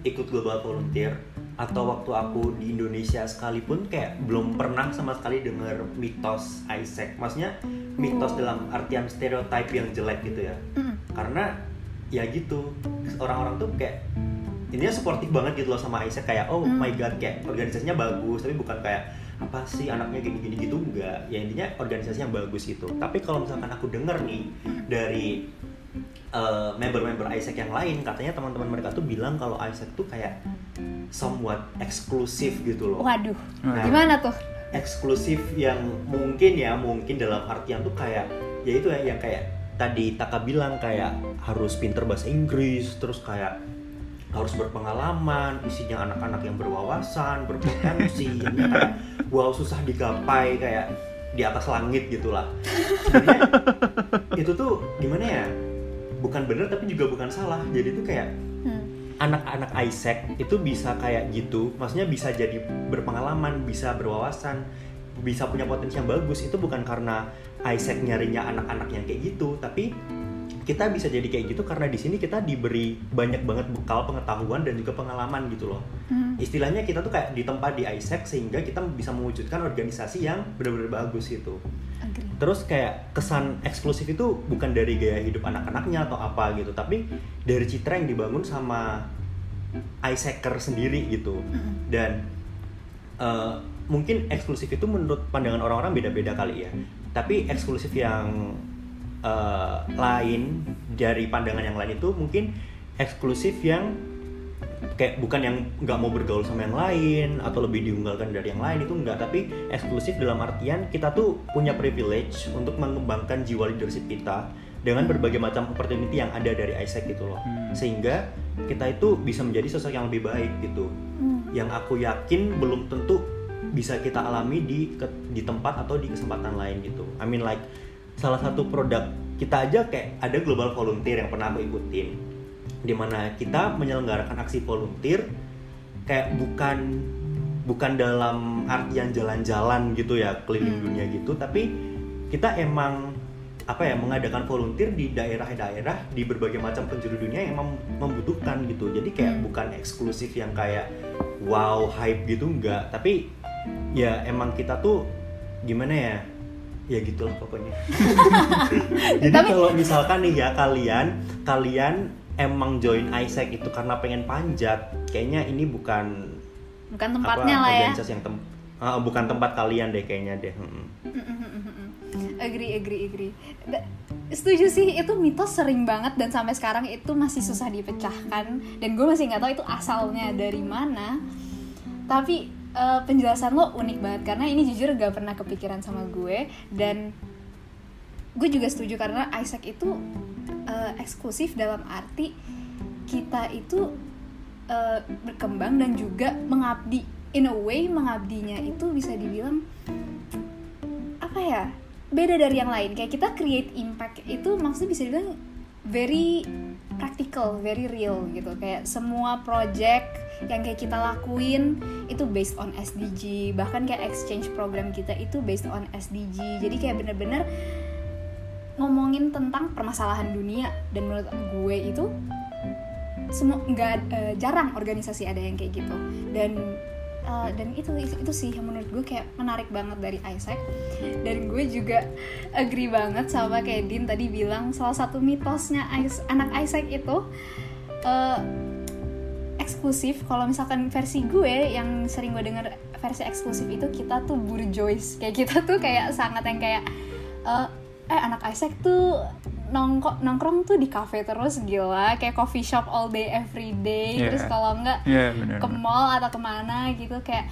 ikut global volunteer atau waktu aku di Indonesia sekalipun kayak belum pernah sama sekali dengar mitos Isaac maksudnya mitos oh. dalam artian stereotype yang jelek gitu ya mm. karena ya gitu orang-orang tuh kayak intinya suportif banget gitu loh sama Aisyah kayak oh hmm. my god kayak organisasinya bagus tapi bukan kayak apa sih anaknya gini-gini gitu enggak ya intinya organisasinya bagus gitu tapi kalau misalkan aku denger nih dari uh, member-member Isaac yang lain katanya teman-teman mereka tuh bilang kalau Isaac tuh kayak somewhat eksklusif gitu loh. Waduh, nah, gimana tuh? Eksklusif yang mungkin ya mungkin dalam artian tuh kayak ya itu ya yang kayak tadi Taka bilang kayak harus pinter bahasa Inggris terus kayak harus berpengalaman isinya anak-anak yang berwawasan berpotensi yang kayak wow susah digapai kayak di atas langit gitulah. Sebenarnya itu tuh gimana ya? Bukan bener tapi juga bukan salah. Jadi tuh kayak hmm. anak-anak Isaac itu bisa kayak gitu. Maksudnya bisa jadi berpengalaman bisa berwawasan bisa punya potensi yang bagus itu bukan karena Isaac nyarinya anak-anak yang kayak gitu tapi kita bisa jadi kayak gitu karena di sini kita diberi banyak banget bekal pengetahuan dan juga pengalaman gitu loh. Hmm. Istilahnya kita tuh kayak di tempat di ISEC sehingga kita bisa mewujudkan organisasi yang benar-benar bagus gitu. Agree. Terus kayak kesan eksklusif itu bukan dari gaya hidup anak-anaknya atau apa gitu, tapi dari citra yang dibangun sama ISECer sendiri gitu. Mm-mm. Dan eh, mungkin eksklusif itu menurut pandangan orang-orang beda-beda kali ya. Tapi eksklusif yang eh, lain dari pandangan yang lain itu mungkin eksklusif yang kayak bukan yang nggak mau bergaul sama yang lain atau lebih diunggulkan dari yang lain itu enggak tapi eksklusif dalam artian kita tuh punya privilege untuk mengembangkan jiwa leadership kita dengan berbagai macam opportunity yang ada dari ISEC gitu loh Hmm. sehingga kita itu bisa menjadi sosok yang lebih baik gitu Hmm. yang aku yakin belum tentu bisa kita alami di ke- di tempat atau di kesempatan lain gitu I mean like salah satu produk kita aja kayak ada global volunteer yang pernah aku ikutin di mana kita menyelenggarakan aksi volunteer kayak bukan bukan dalam artian jalan-jalan gitu ya keliling Hmm. dunia gitu tapi kita emang apa ya mengadakan volunteer di daerah-daerah di berbagai macam penjuru dunia yang mem- membutuhkan gitu jadi kayak Hmm. bukan eksklusif yang kayak wow hype gitu enggak tapi ya emang kita tuh gimana ya? Ya gitulah pokoknya. Jadi Tapi- kalau misalkan nih ya kalian kalian emang join ISEC itu karena pengen panjat kayaknya ini bukan Bukan tempatnya lah ya. yang tem- ah, bukan tempat kalian deh kayaknya deh agree agree agree. Da- setuju sih itu mitos sering banget dan sampai sekarang itu masih susah dipecahkan. Dan gue masih nggak tahu itu asalnya dari mana. Tapi eh, penjelasan lo unik banget karena ini jujur gak pernah kepikiran sama gue dan gue juga setuju karena Isaac itu eh, eksklusif dalam arti kita itu eh, berkembang dan juga mengabdi in a way mengabdinya itu bisa dibilang apa ya beda dari yang lain. Kayak kita create impact itu maksudnya bisa dibilang very practical very real gitu. Kayak semua project yang kayak kita lakuin itu based on SDG bahkan kayak exchange program kita itu based on SDG jadi kayak bener-bener ngomongin tentang permasalahan dunia. Dan menurut gue itu semua nggak eh, jarang organisasi ada yang kayak gitu. Dan eh, dan itu itu sih yang menurut gue kayak menarik banget dari Isaac. Dan gue juga agree banget sama kayak Din tadi bilang salah satu mitosnya anak Isaac itu eh, eksklusif. Kalau misalkan versi gue yang sering gue denger versi eksklusif itu kita tuh bourgeois kayak kita tuh kayak sangat yang kayak eh, eh anak Isaac tuh nongkrong nongkrong tuh di cafe terus gila. Kayak coffee shop all day every day. Iya. terus kalau enggak benar. ke mall atau ke mana gitu kayak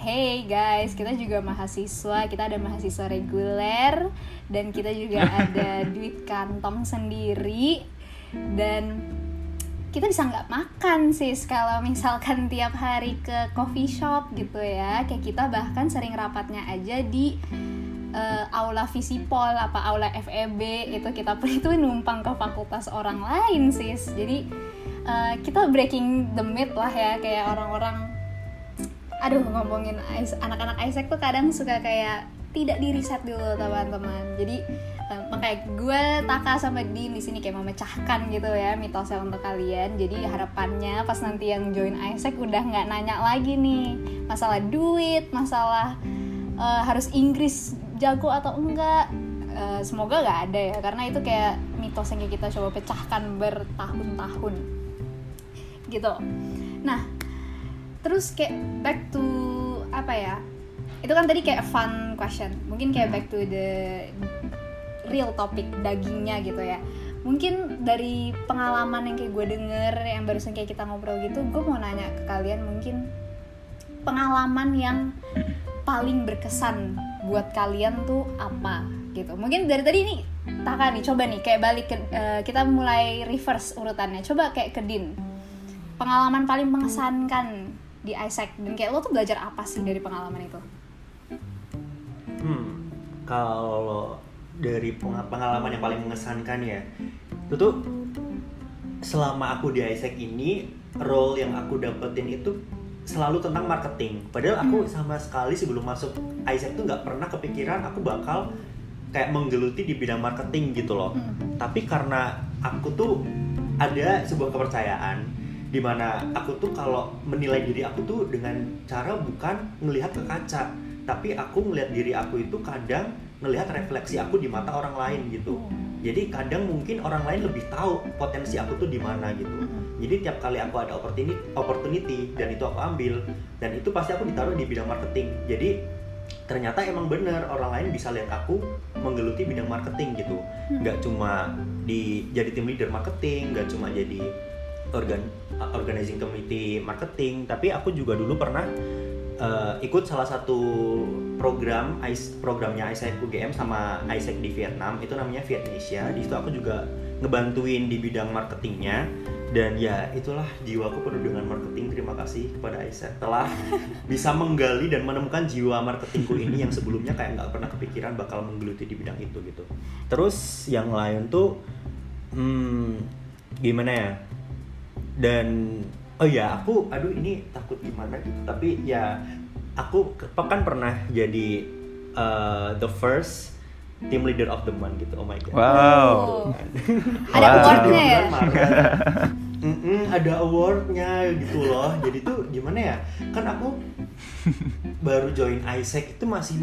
hey guys. Kita juga mahasiswa. Kita ada mahasiswa reguler. Dan kita juga ada duit kantong sendiri. Dan kita bisa nggak makan sih kalau misalkan tiap hari ke coffee shop gitu ya. Kayak kita bahkan sering rapatnya aja di eh, aula visipol apa aula FEB itu kita pun itu numpang ke fakultas orang lain sis. Jadi eh, kita breaking the myth lah ya kayak orang-orang aduh ngomongin anak-anak Isaac tuh kadang suka kayak tidak di riset dulu teman-teman. Jadi eh, makanya gue Taka sama Din di sini kayak memecahkan gitu ya mitosnya untuk kalian. Jadi harapannya pas nanti yang join Isaac udah nggak nanya lagi nih masalah duit masalah eh, harus Inggris jago atau enggak. Eh, semoga nggak ada ya karena itu kayak mitos yang kita coba pecahkan bertahun-tahun. Gitu. Nah terus kayak back to apa ya itu kan tadi kayak fun question. Mungkin kayak back to the real topic dagingnya gitu ya. Mungkin dari pengalaman yang kayak gue denger yang barusan kayak kita ngobrol gitu gue mau nanya ke kalian mungkin pengalaman yang paling berkesan buat kalian tuh apa gitu. Mungkin dari tadi nih Taka nih coba nih kayak balik ke eh, kita mulai reverse urutannya. Coba kayak ke Din. Pengalaman paling mengesankan di Isaac. Dan kayak lo tuh belajar apa sih dari pengalaman itu Hmm, kalau dari peng- pengalaman yang paling mengesankan ya, itu tuh selama aku di Isaac ini role yang aku dapetin itu selalu tentang marketing. Padahal aku sama sekali sebelum masuk Isaac tuh nggak pernah kepikiran aku bakal kayak menggeluti di bidang marketing gitu loh. Hmm. Tapi karena aku tuh ada sebuah kepercayaan di mana aku tuh kalau menilai diri aku tuh dengan cara bukan melihat ke kaca tapi aku melihat diri aku itu kadang melihat refleksi aku di mata orang lain gitu. Jadi kadang mungkin orang lain lebih tahu potensi aku tuh di mana gitu. Jadi tiap kali aku ada opportunity opportunity dan itu aku ambil dan itu pasti aku ditaruh di bidang marketing. Jadi ternyata emang bener orang lain bisa lihat aku menggeluti bidang marketing gitu. Nggak cuma di jadi tim leader marketing nggak cuma jadi organ organizing committee marketing tapi aku juga dulu pernah uh, ikut salah satu program programnya ISEC UGM sama ISEC di Vietnam itu namanya Vietnasia. Di situ aku juga ngebantuin di bidang marketingnya. Dan ya itulah jiwaku penuh dengan marketing. Terima kasih kepada Aisyah telah bisa menggali dan menemukan jiwa marketingku ini yang sebelumnya kayak nggak pernah kepikiran bakal menggeluti di bidang itu gitu. Terus yang lain tuh hmm, gimana ya? Dan oh ya aku aduh ini takut gimana gitu. Tapi ya aku kan pernah jadi uh, the first team leader of the month gitu. Oh my god. Wow. Ada awardnya ya? Mm -mm, ada awardnya gitu loh. Jadi tuh gimana ya? Kan aku baru join Isaac itu masih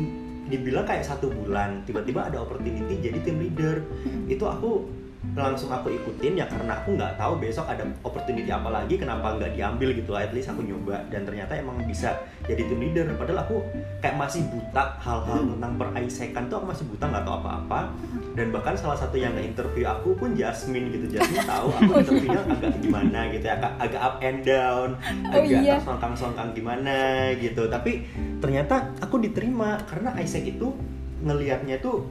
dibilang kayak satu bulan. Tiba-tiba ada opportunity jadi team leader. Itu aku langsung aku ikutin ya karena aku nggak tahu besok ada opportunity apa lagi kenapa nggak diambil gitu. At least aku nyoba dan ternyata emang bisa jadi team leader. Padahal aku kayak masih buta hal-hal tentang per tuh aku masih buta nggak tahu apa-apa. Dan bahkan salah satu yang interview aku pun Jasmine gitu. Jasmine tahu aku interviewnya agak gimana gitu ya agak, agak up and down oh, agak iya. songkang-songkang gimana gitu. Tapi ternyata aku diterima karena Isaac itu ngelihatnya tuh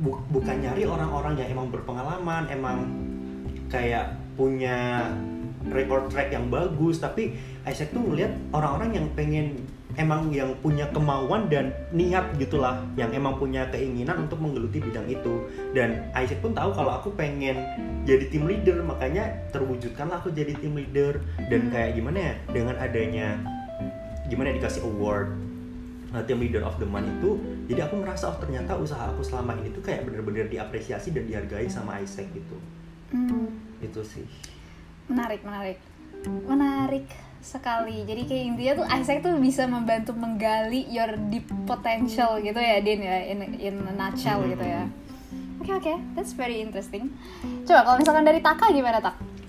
bu bukan nyari orang-orang yang emang berpengalaman emang kayak punya record track yang bagus tapi Isaac tuh melihat orang-orang yang pengen emang yang punya kemauan dan niat gitulah yang emang punya keinginan untuk menggeluti bidang itu. Dan Isaac pun tahu kalau aku pengen jadi tim leader makanya terwujudkanlah aku jadi tim leader. Dan kayak gimana ya dengan adanya gimana ya, dikasih award uh, team leader of the month itu jadi aku merasa oh ternyata usaha aku selama ini tuh kayak bener-bener diapresiasi dan dihargai sama Isaac gitu. Hmm. itu sih. Menarik menarik. Menarik sekali. Jadi kayak intinya tuh Isaac tuh bisa membantu menggali your deep potential gitu ya Din ya in in a nutshell hmm. gitu ya. Oke okay, oke. Okay. that's very interesting. Coba kalau misalkan dari Taka gimana Tak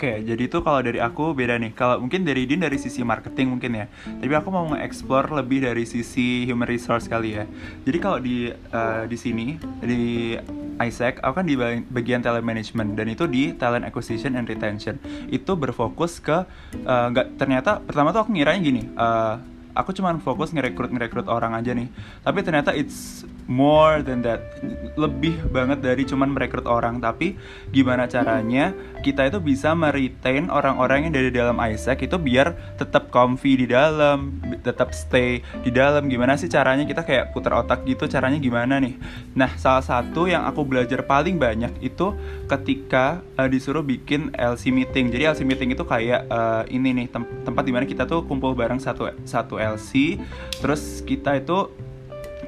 Oke, jadi itu kalau dari aku beda nih. Kalau mungkin dari Din dari sisi marketing mungkin ya. Tapi aku mau nge-explore lebih dari sisi human resource kali ya. Jadi kalau di uh, di sini di Isaac, aku kan di bagian talent management dan itu di talent acquisition and retention. Itu berfokus ke uh, nggak ternyata pertama tuh aku ngiranya gini. Uh, aku cuma fokus ngerekrut ngerekrut orang aja nih tapi ternyata it's more than that. Lebih banget dari cuman merekrut orang. Tapi gimana caranya? Kita itu bisa meretain orang-orang yang dari dalam Isaac itu biar tetap comfy di dalam tetap stay di dalam. Gimana sih caranya kita kayak putar otak gitu? Caranya gimana nih? Nah salah satu yang aku belajar paling banyak itu ketika uh, disuruh bikin LC meeting. Jadi LC meeting itu kayak uh, ini nih tem tempat di mana kita tuh kumpul bareng satu satu LC terus kita itu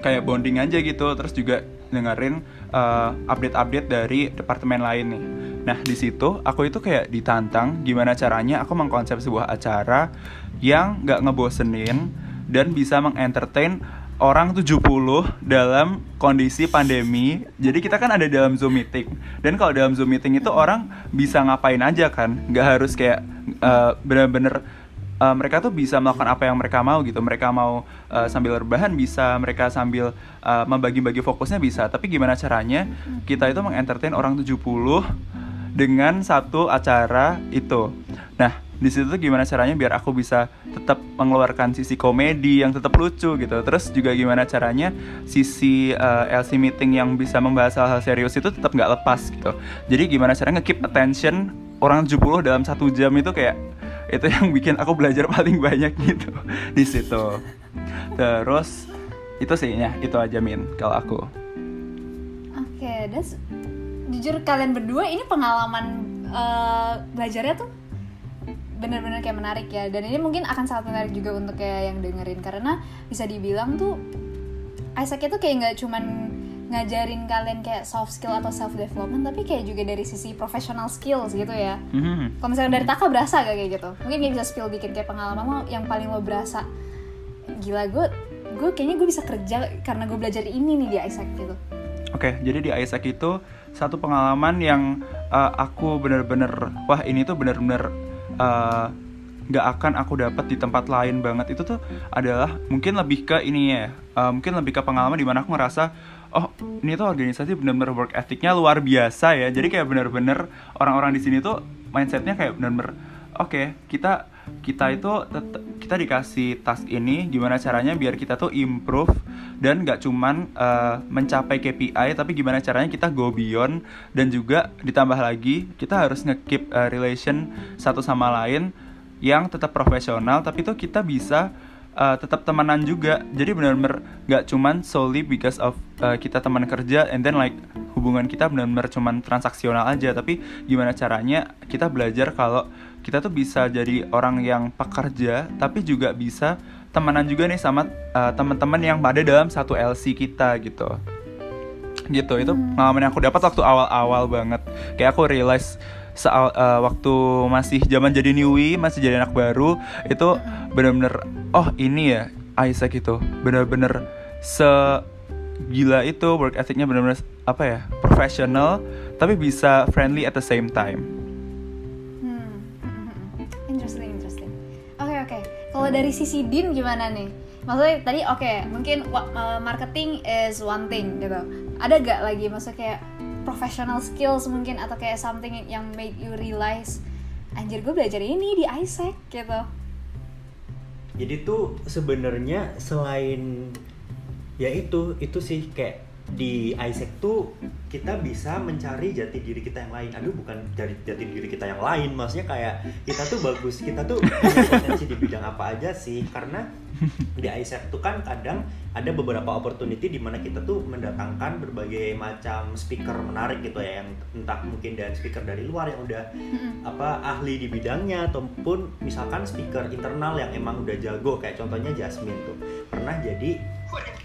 kayak bonding aja gitu terus juga dengerin uh, update-update dari departemen lain nih. Nah di situ aku itu kayak ditantang gimana caranya aku mengkonsep sebuah acara yang nggak ngebosenin dan bisa mengentertain orang 70 dalam kondisi pandemi. Jadi kita kan ada dalam Zoom meeting. Dan kalau dalam Zoom meeting itu orang bisa ngapain aja kan, nggak harus kayak uh, bener-bener uh, mereka tuh bisa melakukan apa yang mereka mau gitu. Mereka mau uh, sambil rebahan bisa mereka sambil uh, membagi-bagi fokusnya bisa. Tapi gimana caranya? Kita itu mengentertain orang 70 dengan satu acara itu. Nah di situ tuh gimana caranya biar aku bisa tetap mengeluarkan sisi komedi yang tetap lucu gitu. Terus juga gimana caranya sisi uh, LC meeting yang bisa membahas hal-hal serius itu tetap nggak lepas gitu. Jadi gimana caranya nge-keep attention orang 70 dalam satu jam itu kayak itu yang bikin aku belajar paling banyak gitu di situ. Terus itu sih ya itu aja min kalau aku. Oke okay, das jujur kalian berdua ini pengalaman uh, belajarnya tuh benar-benar kayak menarik ya. Dan ini mungkin akan sangat menarik juga untuk kayak yang dengerin karena bisa dibilang tuh Isaac itu kayak nggak cuman ngajarin kalian kayak soft skill atau self development tapi kayak juga dari sisi professional skills gitu ya. Mhm. kalau misalnya dari Taka berasa gak kayak gitu? Mungkin kayak bisa spill dikit kayak pengalaman lo yang paling lo berasa. Gila gue gue kayaknya gue bisa kerja karena gue belajar ini nih di Isaac gitu. Oke, jadi di Isaac itu satu pengalaman yang uh, aku bener-bener wah ini tuh bener-bener uh, nggak akan aku dapat di tempat lain banget. Itu tuh adalah mungkin lebih ke ini ya uh, mungkin lebih ke pengalaman di mana aku ngerasa oh ini tuh organisasi bener-bener work ethicnya luar biasa ya. Jadi kayak bener-bener orang-orang di sini tuh mindsetnya kayak bener-bener oke kita kita itu kita dikasih task ini gimana caranya biar kita tuh improve dan nggak cuman uh, mencapai KPI tapi gimana caranya kita go beyond dan juga ditambah lagi kita harus nge-keep uh, relation satu sama lain yang tetap profesional tapi tuh kita bisa uh, tetap temenan juga. Jadi benar-benar nggak cuman solely because of uh, kita teman kerja and then like hubungan kita benar-benar cuman transaksional aja. Tapi gimana caranya kita belajar kalau kita tuh bisa jadi orang yang pekerja tapi juga bisa temenan juga nih sama uh, teman-teman yang ada dalam satu LC kita gitu. Gitu itu pengalaman yang aku dapat waktu awal-awal banget. Kayak aku realize soal uh, waktu masih zaman jadi newbie masih jadi anak baru itu bener-bener oh ini ya Isaac itu bener-bener se gila itu work ethicnya bener-bener apa ya professional tapi bisa friendly at the same time Hmm, interesting, interesting. Oke oke. Kalau dari sisi Din gimana nih? Maksudnya tadi oke, mungkin wa- uh, marketing is one thing gitu. Ada gak lagi maksudnya kayak professional skills mungkin atau kayak something yang made you realize anjir gue belajar ini di Isaac gitu. Jadi tuh sebenarnya selain ya itu itu sih kayak di Isaac tuh kita bisa mencari jati diri kita yang lain. Aduh bukan cari jati diri kita yang lain, maksudnya kayak kita tuh bagus, kita tuh punya potensi di bidang apa aja sih? Karena di Isaac tuh kan kadang ada beberapa opportunity di mana kita tuh mendatangkan berbagai macam speaker menarik gitu ya yang entah mungkin dari speaker dari luar yang udah apa ahli di bidangnya ataupun misalkan speaker internal yang emang udah jago kayak contohnya Jasmine tuh. Pernah jadi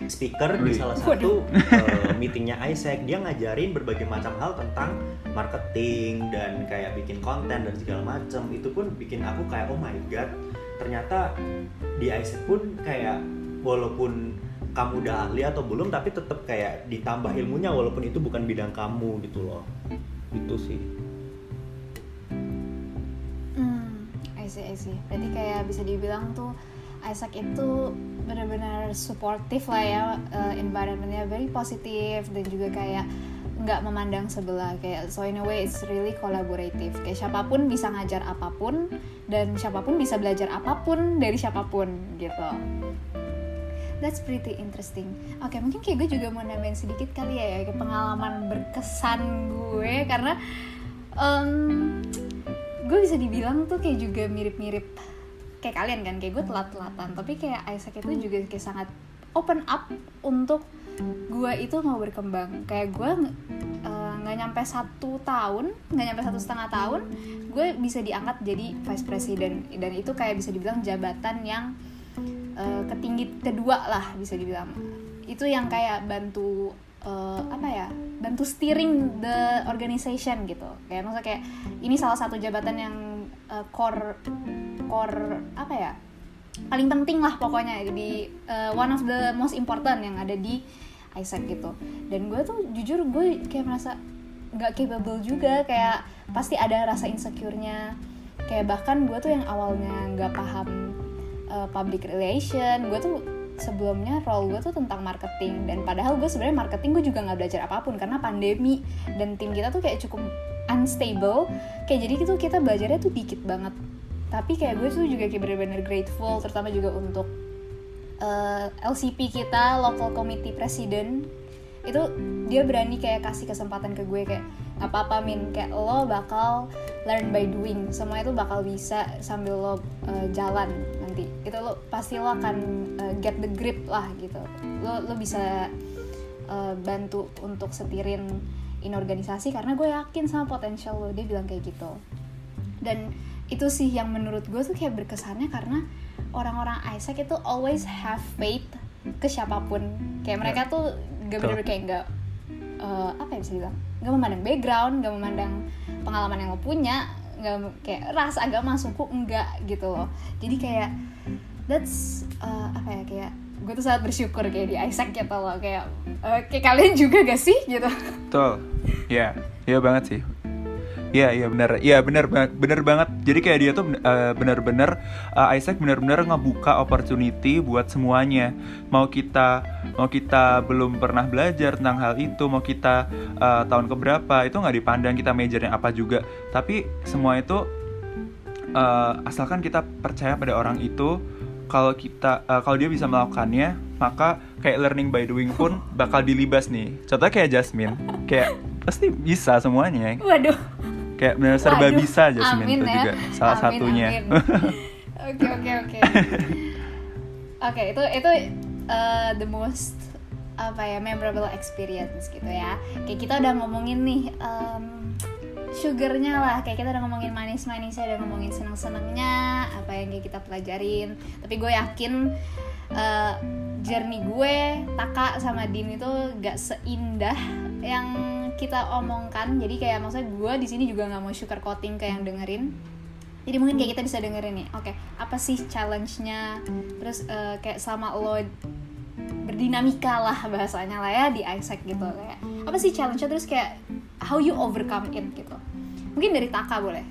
speaker di salah satu eh, meetingnya Isaac dia ngajarin berbagai macam hal tentang marketing dan kayak bikin konten dan segala macam. Itu pun bikin aku kayak oh my god ternyata di Isaac pun kayak walaupun kamu udah ahli atau belum tapi tetap kayak ditambah ilmunya walaupun itu bukan bidang kamu gitu loh itu sih Hmm, I see. Berarti kayak bisa dibilang tuh Isaac itu benar-benar supportive lah ya uh, environmentnya very positif dan juga kayak nggak memandang sebelah kayak so in a way it's really collaborative kayak siapa pun bisa ngajar apa pun dan siapa pun bisa belajar apa pun dari siapa pun gitu That's pretty interesting. Oke, mungkin kayak gue juga mau nambahin sedikit kali ya, ya kayak pengalaman berkesan gue karena em, gue bisa dibilang tuh kayak juga mirip-mirip kayak kalian kan, kayak gue telat-telatan. Tapi kayak Isaac itu juga kayak sangat open up untuk gue itu mau berkembang. Kayak gue eh, nggak nyampe satu tahun, nggak nyampe satu setengah tahun, gue bisa diangkat jadi vice president. Dan itu kayak bisa dibilang jabatan yang eh, ketinggi kedua lah bisa dibilang. Itu yang kayak bantu eh, apa ya bantu steering the organization gitu. Kayak maksudnya kayak ini salah satu jabatan yang eh, core core apa ya paling penting lah pokoknya jadi eh, one of the most important yang ada di Isaac gitu. Dan gue tuh jujur gue kayak merasa nggak capable juga kayak pasti ada rasa insecure-nya. Kayak bahkan gue tuh yang awalnya nggak paham uh, public relation gue tuh sebelumnya role gue tuh tentang marketing. Dan padahal gue sebenarnya marketing gue juga nggak belajar apa pun karena pandemi. Dan tim kita tuh kayak cukup unstable. Kayak jadi gitu kita belajarnya tuh dikit banget. Tapi kayak gue tuh juga kayak bener-bener grateful terutama juga untuk uh, LCP kita local committee president itu dia berani kayak kasih kesempatan ke gue kayak apa-apa min. Kayak lo bakal learn by doing. Semua itu bakal bisa sambil lo uh, jalan nanti. Itu lo pasti lo akan uh, get the grip lah gitu. Lo lo bisa uh, bantu untuk setirin in organisasi karena gue yakin sama potensial lo. Dia bilang kayak gitu. Dan itu sih yang menurut gue tuh kayak berkesannya karena orang-orang Isaac itu always have faith ke siapa pun. Kayak mereka tuh gak bener-bener kayak nggak uh, apa ya bisa bilang nggak memandang background nggak memandang pengalaman yang lo punya nggak kayak ras agama suku enggak gitu loh. Jadi kayak that's uh, apa ya kayak gue tuh sangat bersyukur kayak di Isaac gitu loh. Kayak uh, kayak kalian juga gak sih? Gitu. Betul. Ya yeah. iya banget sih Iya iya benar. Iya benar benar banget. Jadi kayak dia tuh uh, benar-benar uh, Isaac benar-benar ngebuka opportunity buat semuanya. Mau kita mau kita belum pernah belajar tentang hal itu mau kita uh, tahun keberapa itu nggak dipandang kita majornya apa juga. Tapi semua itu uh, asalkan kita percaya pada orang itu kalau kita uh, kalau dia bisa melakukannya maka kayak learning by doing pun bakal dilibas nih. Contohnya kayak Jasmine kayak pasti bisa semuanya. Waduh kayak benar serba Waduh, bisa aja amin ya. juga salah amin, satunya. oke oke oke. Oke itu itu uh, the most apa ya memorable experience gitu ya. Kayak kita udah ngomongin nih um, sugarnya lah. Kayak kita udah ngomongin manis-manisnya udah ngomongin seneng-senengnya apa yang kayak kita pelajarin. Tapi gue yakin uh, journey gue Taka sama Din itu gak seindah yang kita omongkan. Jadi kayak maksudnya gue di sini juga nggak mau sugar coating ke yang dengerin. Jadi mungkin kayak kita bisa dengerin nih. Oke okay, apa sih challenge-nya? Terus uh, kayak selama lo berdinamika lah bahasanya lah ya di Isaac gitu. Kayak apa sih challenge-nya? Terus kayak how you overcome it gitu. Mungkin dari Taka boleh.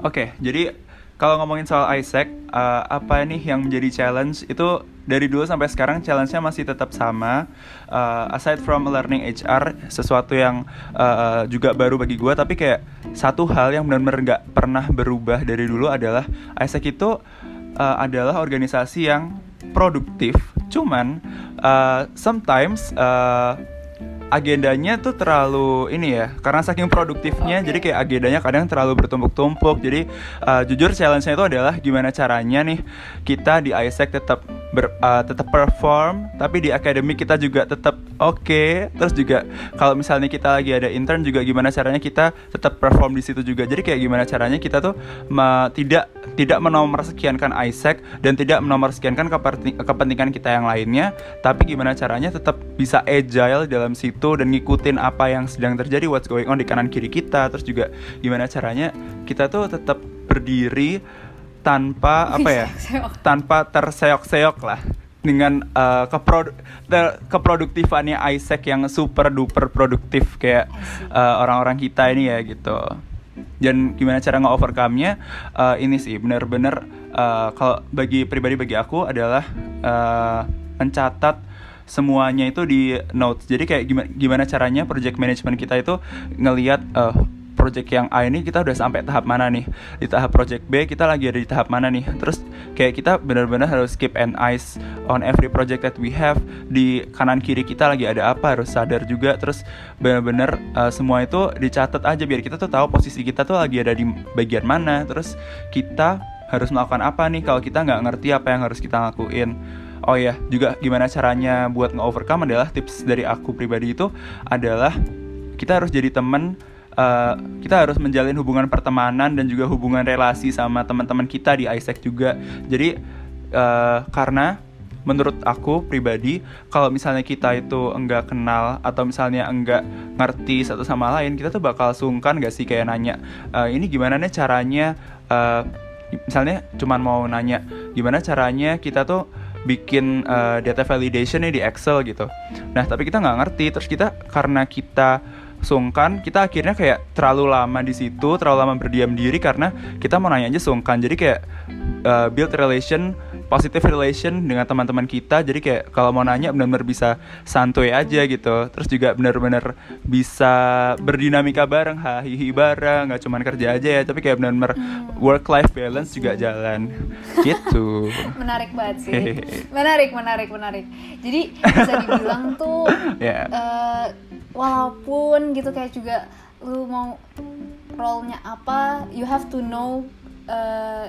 Oke, okay, jadi kalau ngomongin soal Isaac, uh, apa nih yang menjadi challenge itu dari dulu sampai sekarang challenge-nya masih tetap sama. Uh, aside from learning HR, sesuatu yang uh, juga baru bagi gue, tapi kayak satu hal yang benar-benar nggak pernah berubah dari dulu adalah Isaac itu uh, adalah organisasi yang produktif. Cuman uh, sometimes uh, agendanya tuh terlalu ini ya karena saking produktifnya okay. jadi kayak agendanya kadang terlalu bertumpuk-tumpuk jadi uh, jujur challenge-nya itu adalah gimana caranya nih kita di Isaac tetap ber, uh, tetap perform tapi di akademik kita juga tetap oke okay. terus juga kalau misalnya kita lagi ada intern juga gimana caranya kita tetap perform di situ juga jadi kayak gimana caranya kita tuh ma, tidak tidak sekiankan Isaac dan tidak sekiankan kepentingan kita yang lainnya tapi gimana caranya tetap bisa agile dalam situ itu dan ngikutin apa yang sedang terjadi what's going on di kanan kiri kita terus juga gimana caranya kita tuh tetap berdiri tanpa apa ya tanpa terseok-seok lah dengan uh, keprodu keproduktifannya Isaac yang super duper produktif kayak uh, orang-orang kita ini ya gitu. Dan gimana cara nge-overcome-nya? Uh, ini sih bener-bener uh, kalau bagi pribadi bagi aku adalah uh, mencatat semuanya itu di notes. Jadi kayak gimana gimana caranya project management kita itu ngelihat uh, project yang A ini kita udah sampai tahap mana nih? Di tahap project B kita lagi ada di tahap mana nih? Terus kayak kita benar-benar harus keep an eyes on every project that we have. Di kanan kiri kita lagi ada apa? Harus sadar juga. Terus benar-benar uh, semua itu dicatat aja biar kita tuh tahu posisi kita tuh lagi ada di bagian mana. Terus kita harus melakukan apa nih kalau kita nggak ngerti apa yang harus kita lakuin? Oh ya juga gimana caranya buat nge-overcome adalah tips dari aku pribadi itu adalah kita harus jadi teman uh, kita harus menjalin hubungan pertemanan dan juga hubungan relasi sama teman-teman kita di Isaac juga. Jadi uh, karena menurut aku pribadi kalau misalnya kita itu enggak kenal atau misalnya enggak ngerti satu sama lain kita tuh bakal sungkan gak sih kayak nanya e, ini gimana nih caranya? Uh, misalnya cuman mau nanya gimana caranya kita tuh bikin uh, data validation nih di Excel? gitu. Nah tapi kita nggak ngerti terus kita karena kita sungkan kita akhirnya kayak terlalu lama di situ terlalu lama berdiam diri karena kita mau nanya aja sungkan. Jadi kayak uh, build relation positive relation dengan teman-teman kita. Jadi kayak kalau mau nanya benar-benar bisa santuy aja gitu. Terus juga benar-benar bisa berdinamika bareng hahihi bareng. Nggak cuma kerja aja ya tapi kayak benar-benar hmm. work life balance juga jalan. Gitu. Menarik banget sih. Menarik menarik menarik. Jadi bisa dibilang tuh yeah. Ya. uh, walaupun gitu kayak juga lu mau role-nya apa you have to know uh,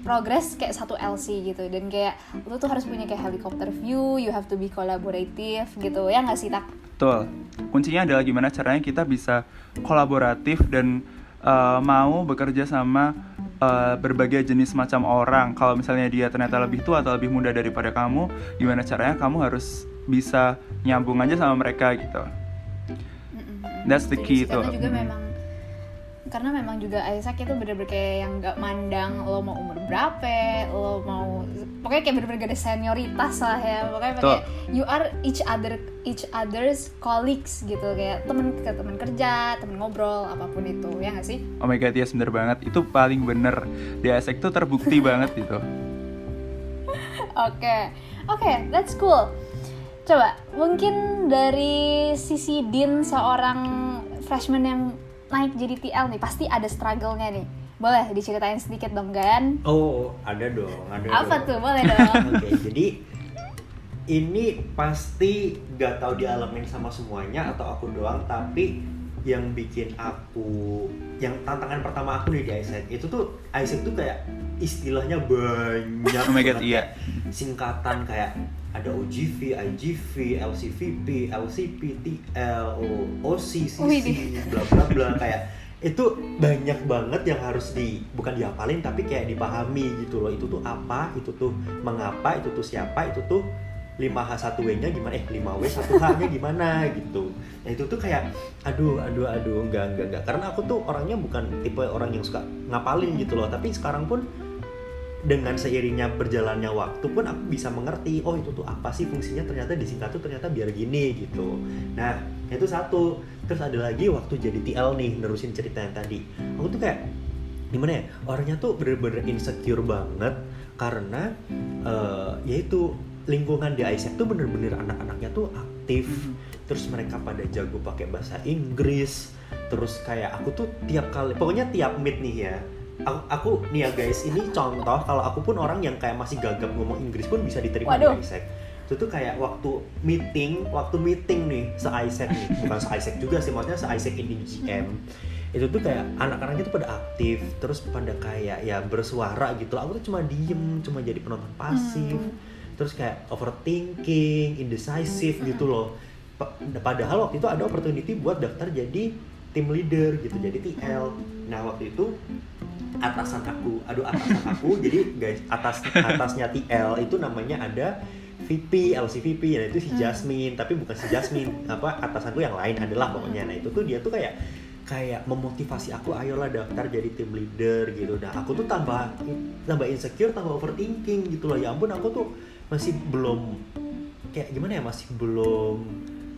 progress kayak satu LC gitu dan kayak lu tuh harus punya kayak helicopter view, you have to be collaborative gitu ya nggak sih tak? Betul. Kuncinya adalah gimana caranya kita bisa kolaboratif dan uh, mau bekerja sama uh, berbagai jenis macam orang. Kalau misalnya dia ternyata lebih tua atau lebih muda daripada kamu, gimana caranya kamu harus bisa nyambung aja sama mereka gitu. That's the key itu. Karena juga memang karena memang juga Isaac itu bener-bener kayak yang gak mandang lo mau umur berapa, lo mau pokoknya kayak bener-bener gak ada senioritas lah ya, pokoknya kayak you are each other each other's colleagues gitu kayak temen ke temen kerja, temen ngobrol apa pun itu ya gak sih? Oh my god ya yes, bener banget itu paling bener di Isaac tuh terbukti banget gitu. Oke, okay. oke, okay, that's cool. Coba mungkin dari sisi Din seorang freshman yang naik jadi TL nih pasti ada struggle-nya nih. Boleh diceritain sedikit dong Gan? Oh ada dong ada apa dong. tuh? Boleh dong. Oke okay, jadi ini pasti gak tahu dialamin sama semuanya atau aku doang tapi yang bikin aku yang tantangan pertama aku nih di Isaac itu tuh Isaac tuh kayak istilahnya banyak oh my God, iya. singkatan kayak ada OGV, IGV, LCVP, LCP, TL, OC, CC, bla bla bla. Kayak itu banyak banget yang harus di bukan dihafalin tapi kayak dipahami gitu loh. Itu tuh apa itu tuh mengapa itu tuh siapa itu tuh 5H1W nya gimana eh 5W 1H nya gimana gitu. Nah itu tuh kayak aduh aduh aduh enggak enggak enggak karena aku tuh orangnya bukan tipe orang yang suka ngapalin gitu loh. Tapi sekarang pun dengan seiringnya berjalannya waktu pun aku bisa mengerti oh itu tuh apa sih fungsinya? Ternyata disingkat tuh ternyata biar gini gitu. Nah itu satu. Terus ada lagi waktu jadi TL nih nerusin cerita yang tadi. Aku tuh kayak gimana ya orangnya tuh bener-bener insecure banget karena uh, yaitu lingkungan di Isaac tuh bener-bener anak-anaknya tuh aktif. Mm-hmm. terus mereka pada jago pakai bahasa Inggris. Terus kayak aku tuh tiap kali pokoknya tiap meet nih ya aku, aku nih ya guys ini contoh kalau aku pun orang yang kayak masih gagap ngomong Inggris pun bisa diterima Waduh. di Isaac itu tuh kayak waktu meeting waktu meeting nih se Isaac nih. Bukan se Isaac juga sih maksudnya se Isaac ini GM itu tuh kayak anak-anaknya tuh pada aktif terus pada kayak ya bersuara gitu. Aku tuh cuma diem cuma jadi penonton pasif. Hmm. terus kayak overthinking indecisive hmm. gitu loh. Padahal waktu itu ada opportunity buat daftar jadi tim leader gitu jadi TL nah waktu itu atasan aku aduh atasan aku jadi guys atas atasnya TL itu namanya ada VP LCVP ya itu si hmm. Jasmine. Tapi bukan si Jasmine apa atasanku yang lain adalah pokoknya. Nah itu tuh dia tuh kayak kayak memotivasi aku ayolah daftar jadi tim leader gitu. Nah aku tuh tambah tambah insecure tambah overthinking gitu loh. Ya ampun aku tuh masih belum kayak gimana ya masih belum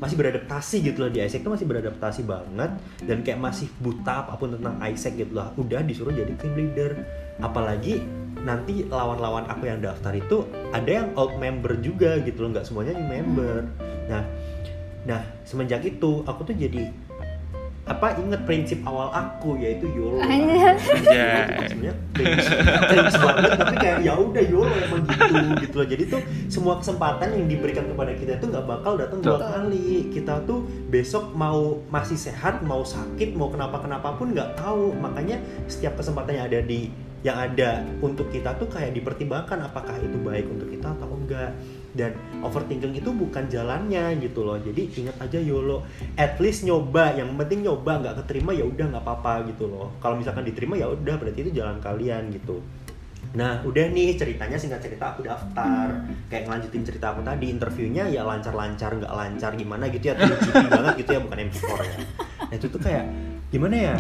masih beradaptasi gitu loh. Di Isaac tuh masih beradaptasi banget dan kayak masih buta apa pun tentang Isaac gitu loh. Udah disuruh jadi team leader. Apalagi nanti lawan-lawan aku yang daftar itu ada yang old member juga gitu loh. Nggak semuanya new member. Nah nah semenjak itu aku tuh jadi apa inget prinsip awal aku yaitu YOLO. Kan? sebenarnya prinsip, banget tapi kayak ya udah YOLO emang gitu gitu loh. Jadi tuh semua kesempatan yang diberikan kepada kita tuh nggak bakal datang dua kali. Kita tuh besok mau masih sehat mau sakit mau kenapa kenapa pun nggak tahu. Makanya setiap kesempatan yang ada di yang ada untuk kita tuh kayak dipertimbangkan apakah itu baik untuk kita atau enggak dan overthinking itu bukan jalannya gitu loh jadi ingat aja yolo at least nyoba yang penting nyoba nggak keterima ya udah nggak apa-apa gitu loh kalau misalkan diterima ya udah berarti itu jalan kalian gitu Nah, udah nih ceritanya singkat cerita aku daftar. Kayak ngelanjutin cerita aku tadi, interviewnya ya lancar-lancar, nggak lancar gimana gitu ya, tinggi banget gitu ya, bukan MP4 ya. Nah, itu tuh kayak gimana ya?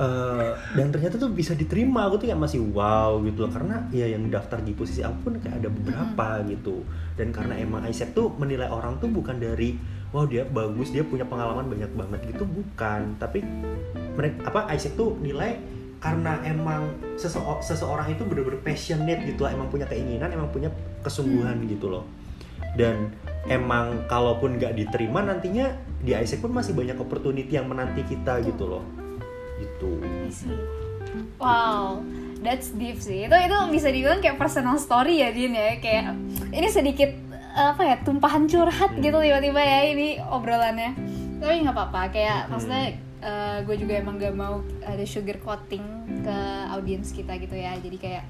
Uh, dan ternyata tuh bisa diterima. Aku tuh kayak masih wow gitu loh. Karena ya yang daftar di posisi aku pun kayak ada beberapa gitu. Dan karena emang Isaac tuh menilai orang tuh bukan dari wow dia bagus dia punya pengalaman banyak banget. Gitu bukan. Tapi mereka apa Isaac tuh nilai karena emang sese seseorang itu bener-bener passionate gitu lah. Emang punya keinginan emang punya kesungguhan gitu loh. Dan emang kalaupun nggak diterima nantinya di Isaac pun masih banyak opportunity yang menanti kita gitu loh. Gitu. Wow that's deep sih. Itu itu bisa dibilang kayak personal story ya Din ya. Kayak ini sedikit apa ya tumpahan curhat hmm. gitu tiba-tiba ya ini obrolannya. Tapi nggak apa-apa kayak hmm. maksudnya uh, gue juga emang gak mau ada sugar coating ke audiens kita gitu ya. Jadi kayak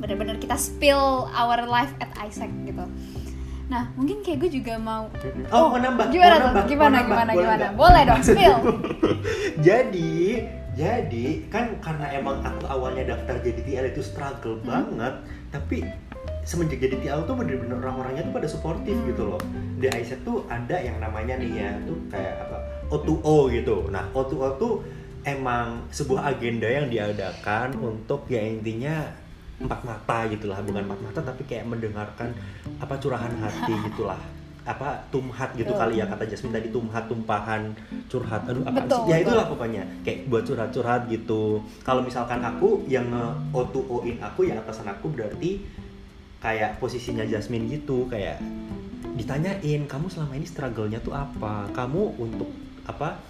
bener-bener kita spill our life at Isaac gitu Nah, mungkin kayak gue juga mau Oh, mau nambah. Gimana mau nambah, Gimana mau gimana boleh gimana? Boleh dong, spill. Jadi, Jadi kan karena emang aku awalnya daftar jadi TL itu struggle Hmm. banget, tapi semenjak jadi TL tuh bener-bener orang-orangnya tuh pada suportif Hmm. gitu loh. Di Isaac tuh ada yang namanya nih ya, tuh kayak apa O2O gitu. Nah O2O tuh emang sebuah agenda yang diadakan untuk ya intinya empat mata gitulah, bukan empat mata tapi kayak mendengarkan apa curahan hati gitulah. Apa tumhat gitu Betul. kali ya kata Jasmine tadi tumhat tumpahan curhat. Aduh apa Betul, sih ya itulah pokoknya kayak buat curhat-curhat gitu. Kalau misalkan aku yang nge O2O in aku ya atasan aku berarti kayak posisinya Jasmine gitu kayak ditanyain kamu selama ini struggle-nya tuh apa? Kamu untuk apa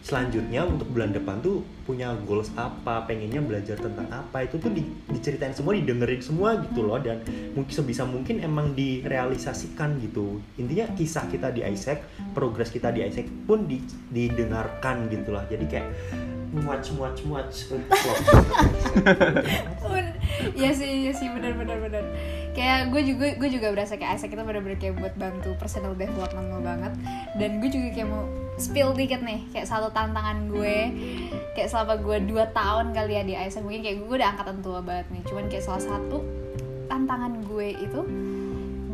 selanjutnya untuk bulan depan tuh punya goals apa pengennya belajar tentang apa itu tuh di- diceritain semua didengerin semua gitu loh dan mungkin sebisa mungkin emang direalisasikan gitu intinya kisah kita di Isaac progres kita di Isaac pun di- didengarkan gitu lah jadi kayak muach muach muach Iya sih, iya sih benar benar benar. Kayak gue juga gue juga berasa kayak Isaac itu benar-benar kayak buat bantu personal development lo banget. Dan gue juga kayak mau spill dikit nih, kayak satu tantangan gue. Kayak selama gue 2 tahun kali ya di Isaac mungkin kayak gue udah angkatan tua banget nih. Cuman kayak salah satu tantangan gue itu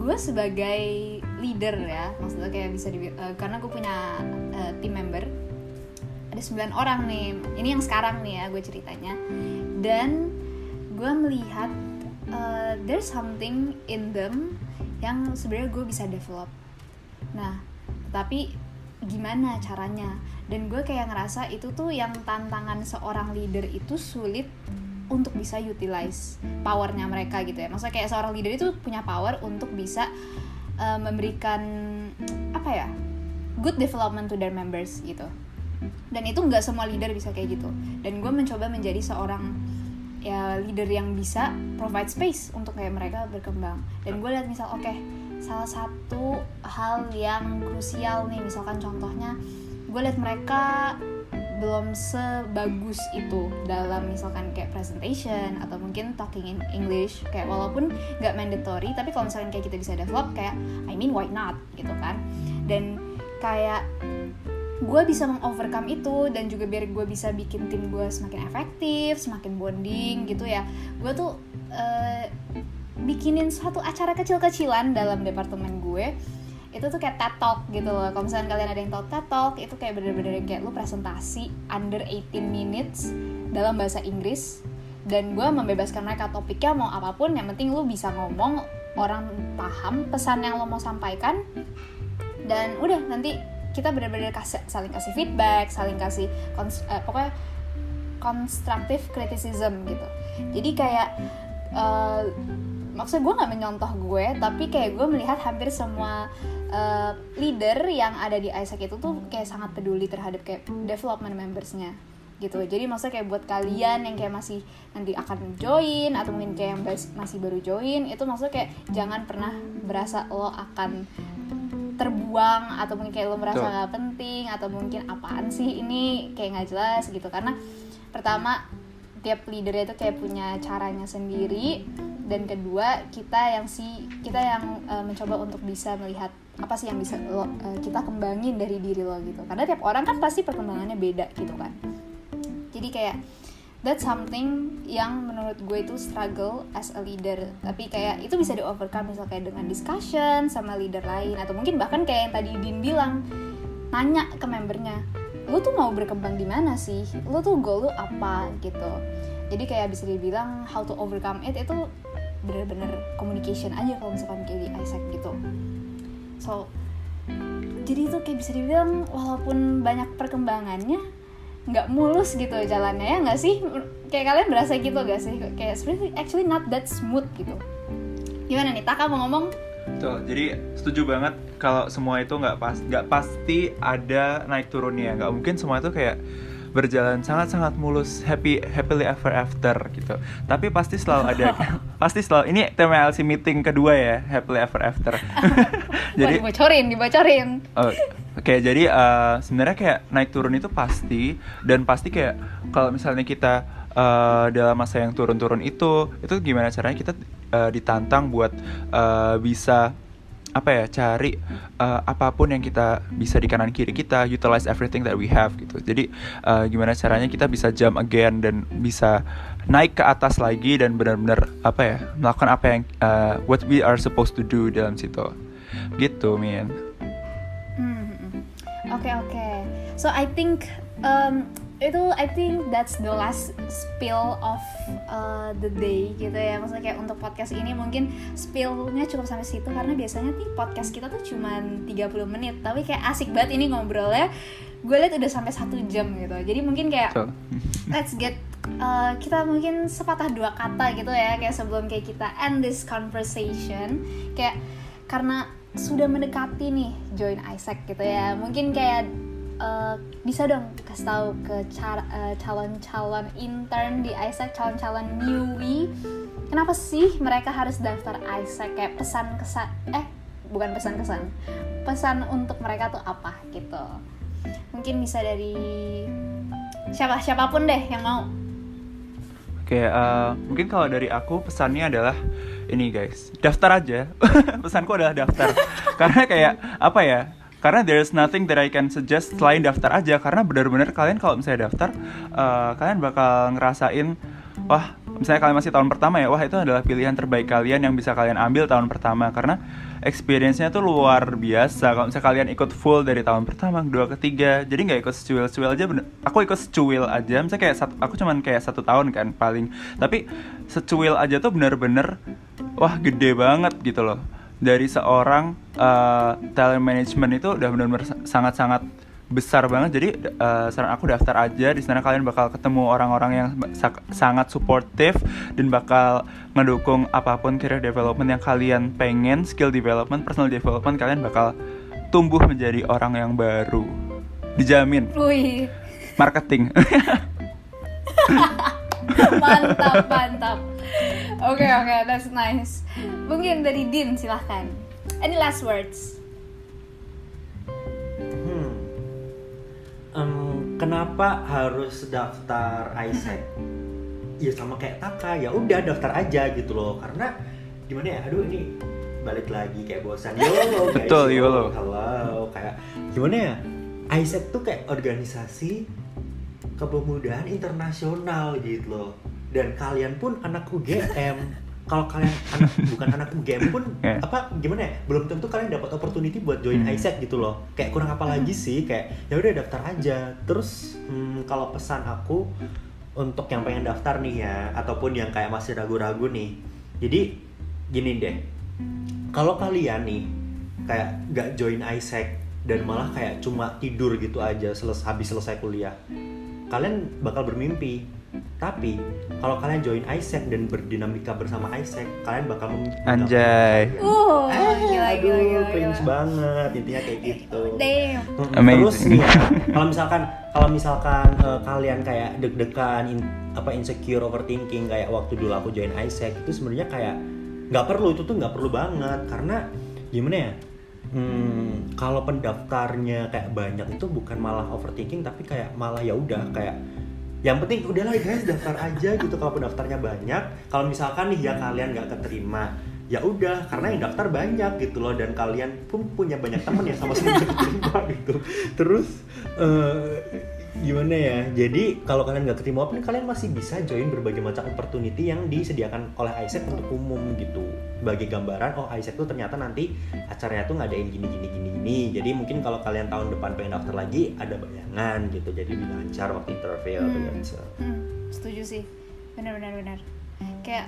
gue sebagai leader ya, maksudnya kayak bisa di, eh, karena gue punya eh, team member. Ada 9 orang nih. Ini yang sekarang nih ya gue ceritanya. Dan gue melihat uh, there's something in them yang sebenarnya gue bisa develop. Nah tapi gimana caranya. Dan gue kayak ngerasa itu tuh yang tantangan seorang leader itu sulit untuk bisa utilize powernya mereka gitu ya. Maksudnya kayak seorang leader itu punya power untuk bisa uh, memberikan apa ya good development to their members gitu. Dan itu nggak semua leader bisa kayak gitu. Dan gue mencoba menjadi seorang ya leader yang bisa provide space untuk kayak mereka berkembang. Dan gue lihat misal oke salah satu hal yang krusial nih misalkan contohnya gue lihat mereka belum sebagus itu dalam misalkan kayak presentation atau mungkin talking in English kayak walaupun nggak mandatory tapi kalau misalkan kayak kita bisa develop kayak I mean why not gitu kan dan kayak gue bisa mengovercome itu dan juga biar gue bisa bikin tim gue semakin efektif, semakin bonding gitu ya. Gue tuh eh, bikinin suatu acara kecil-kecilan dalam departemen gue. Itu tuh kayak TED Talk gitu loh. Kalau misalnya kalian ada yang tahu TED Talk, itu kayak bener-bener kayak lu presentasi under 18 minutes dalam bahasa Inggris. Dan gue membebaskan mereka topiknya mau apa pun, yang penting lu bisa ngomong, orang paham pesan yang lo mau sampaikan, dan udah nanti kita benar-benar kasih saling kasih feedback saling kasih kons- eh, pokoknya constructive criticism gitu jadi kayak eh, maksudnya gue nggak menyontoh gue tapi kayak gue melihat hampir semua eh, leader yang ada di Isaac itu tuh kayak sangat peduli terhadap kayak development membersnya gitu. Jadi maksudnya kayak buat kalian yang kayak masih nanti akan join atau mungkin kayak yang masih baru join itu maksudnya kayak jangan pernah berasa lo akan terbuang atau mungkin kayak lo merasa nggak penting atau mungkin apaan sih ini kayak nggak jelas gitu. Karena pertama tiap leader itu kayak punya caranya sendiri. Dan kedua kita yang si kita yang eh, mencoba untuk bisa melihat apa sih yang bisa lo, eh, kita kembangin dari diri lo gitu. Karena tiap orang kan pasti perkembangannya beda gitu kan. Jadi kayak that's something yang menurut gue itu struggle as a leader. Tapi kayak itu bisa di overcome misalnya kayak dengan discussion sama leader lain. Atau mungkin bahkan kayak yang tadi Din bilang nanya ke membernya lu tuh mau berkembang di mana sih? Lu tuh goal lu apa gitu? Jadi kayak bisa dibilang how to overcome it itu bener-bener communication aja kalau misalkan kayak di Isaac gitu. So jadi itu kayak bisa dibilang walaupun banyak perkembangannya nggak mulus gitu jalannya ya nggak sih? Kayak kalian berasa gitu gak sih? Kayak sebenarnya actually not that smooth gitu. Gimana nih Taka mau ngomong Tuh, jadi setuju banget kalau semua itu nggak pas nggak pasti ada naik turunnya. Nggak mungkin semua itu kayak berjalan sangat-sangat mulus happy happily ever after gitu. Tapi pasti selalu ada pasti selalu ini tema LC meeting kedua ya happily ever after. Jadi dibocorin dibocorin. Oh, Oke, jadi eh, sebenarnya kayak naik turun itu pasti dan pasti kayak kalau misalnya kita eh, dalam masa yang turun-turun itu, itu gimana caranya kita eh, ditantang buat eh, bisa apa ya cari uh, apa pun yang kita bisa di kanan kiri kita utilize everything that we have gitu jadi uh, gimana caranya kita bisa jump again dan bisa naik ke atas lagi dan benar-benar apa ya melakukan apa yang uh, what we are supposed to do dalam situ gitu min Hmm, hmm, hmm. Oke oke. So I think um, itu I think that's the last spill of uh, the day gitu ya. Maksudnya kayak untuk podcast ini mungkin spillnya cukup sampai situ karena biasanya nih podcast kita tuh cuman 30 menit, tapi kayak asik banget ini ngobrolnya. Gue liat udah sampai satu jam gitu. Jadi mungkin kayak so, let's get uh, kita mungkin sepatah dua kata gitu ya kayak sebelum kayak kita end this conversation kayak karena sudah mendekati nih join Isaac gitu ya mungkin kayak uh, bisa dong kasih tahu ke uh, calon-calon intern di Isaac calon-calon newbie kenapa sih mereka harus daftar Isaac kayak pesan kesan eh bukan pesan kesan pesan untuk mereka tuh apa gitu mungkin bisa dari siapa siapa pun deh yang mau Oke, uh, mungkin kalau dari aku pesannya adalah ini guys, daftar aja. Pesanku adalah daftar. Karena kayak apa ya? Karena there's nothing that I can suggest selain daftar aja. Karena benar-benar kalian kalau misalnya daftar, uh, kalian bakal ngerasain, wah, misalnya kalian masih tahun pertama ya, wah itu adalah pilihan terbaik kalian yang bisa kalian ambil tahun pertama. Karena experience-nya tuh luar biasa kalau misalnya kalian ikut full dari tahun pertama, kedua, ketiga jadi nggak ikut secuil-secuil aja bener. aku ikut secuil aja misalnya kayak satu, aku cuman kayak satu tahun kan paling tapi secuil aja tuh bener-bener wah gede banget gitu loh dari seorang uh, talent management itu udah bener-bener sangat-sangat besar banget. Jadi uh, saran aku daftar aja. Di sana kalian bakal ketemu orang-orang yang sangat suportif dan bakal ngedukung apa pun career development yang kalian pengen skill development personal development kalian bakal tumbuh menjadi orang yang baru. Dijamin. Wih. marketing. Mantap mantap oke okay, oke okay, that's nice. Mungkin dari Din silahkan. Any last words? Hmm. um, kenapa harus daftar Isaac ya sama kayak Taka ya udah daftar aja gitu loh. Karena gimana ya aduh ini balik lagi kayak bosan. YOLO guys betul YOLO halo kayak gimana ya Isaac tuh kayak organisasi kepemudaan internasional gitu loh dan kalian pun anak UGM kalau kalian anak bukan anak UGM pun yeah. apa gimana ya? Belum tentu kalian dapat opportunity buat join hmm. Isaac gitu loh. Kayak kurang apa lagi sih? Kayak ya udah daftar aja. Terus hmm, kalau pesan aku untuk yang pengen daftar nih ya ataupun yang kayak masih ragu-ragu nih. Jadi gini deh. Kalau kalian nih kayak gak join Isaac dan malah kayak cuma tidur gitu aja seles habis selesai kuliah kalian bakal bermimpi tapi kalau kalian join Isaac dan berdinamika bersama Isaac kalian bakal anjay. uh eh, gila, aduh gila, gila, cringe gila. banget intinya kayak gitu. Damn. terus nih ya kalau misalkan kalau misalkan uh, kalian kayak deg-degan in, apa insecure overthinking kayak waktu dulu aku join Isaac itu sebenarnya kayak nggak perlu itu tuh nggak perlu banget. Karena gimana ya hmm, kalau pendaftarnya kayak banyak itu bukan malah overthinking tapi kayak malah ya udah kayak yang penting udahlah guys daftar aja gitu. Kalau pendaftarnya banyak kalau misalkan nih ya kalian nggak keterima ya udah karena yang daftar banyak gitu loh. Dan kalian pun punya banyak temen yang sama sama keterima gitu. Terus uh, gimana ya? Jadi kalau kalian nggak keterima pun kalian masih bisa join berbagai macam opportunity yang disediakan oleh Isaac untuk umum gitu. Sebagai gambaran oh Isaac tuh ternyata nanti acaranya tuh ngadain gini gini gini gini. Jadi mungkin kalau kalian tahun depan pengen daftar lagi ada bayangan gitu. Jadi lancar waktu interview hmm. gitu hmm, setuju sih. Benar benar benar. Kayak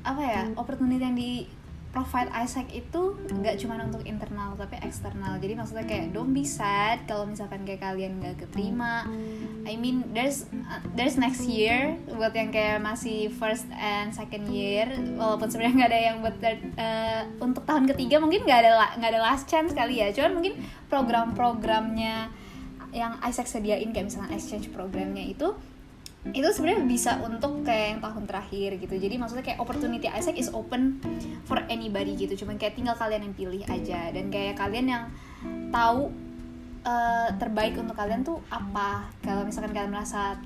apa ya opportunity yang di provide Isaac itu nggak cuma untuk internal tapi eksternal. Jadi maksudnya kayak don't be sad kalau misalkan kayak kalian nggak keterima. I mean there's uh, there's next year buat yang kayak masih first and second year. Walaupun sebenarnya nggak ada yang buat uh, untuk tahun ketiga mungkin nggak ada nggak ada last chance kali ya. Cuman mungkin program-programnya yang Isaac sediain kayak misalnya exchange programnya itu itu sebenarnya bisa untuk kayak yang tahun terakhir gitu. Jadi maksudnya kayak opportunity Isaac is open for anybody gitu. Cuman kayak tinggal kalian yang pilih aja. Dan kayak kalian yang tahu uh, terbaik untuk kalian tuh apa. Kalau misalkan kalian merasa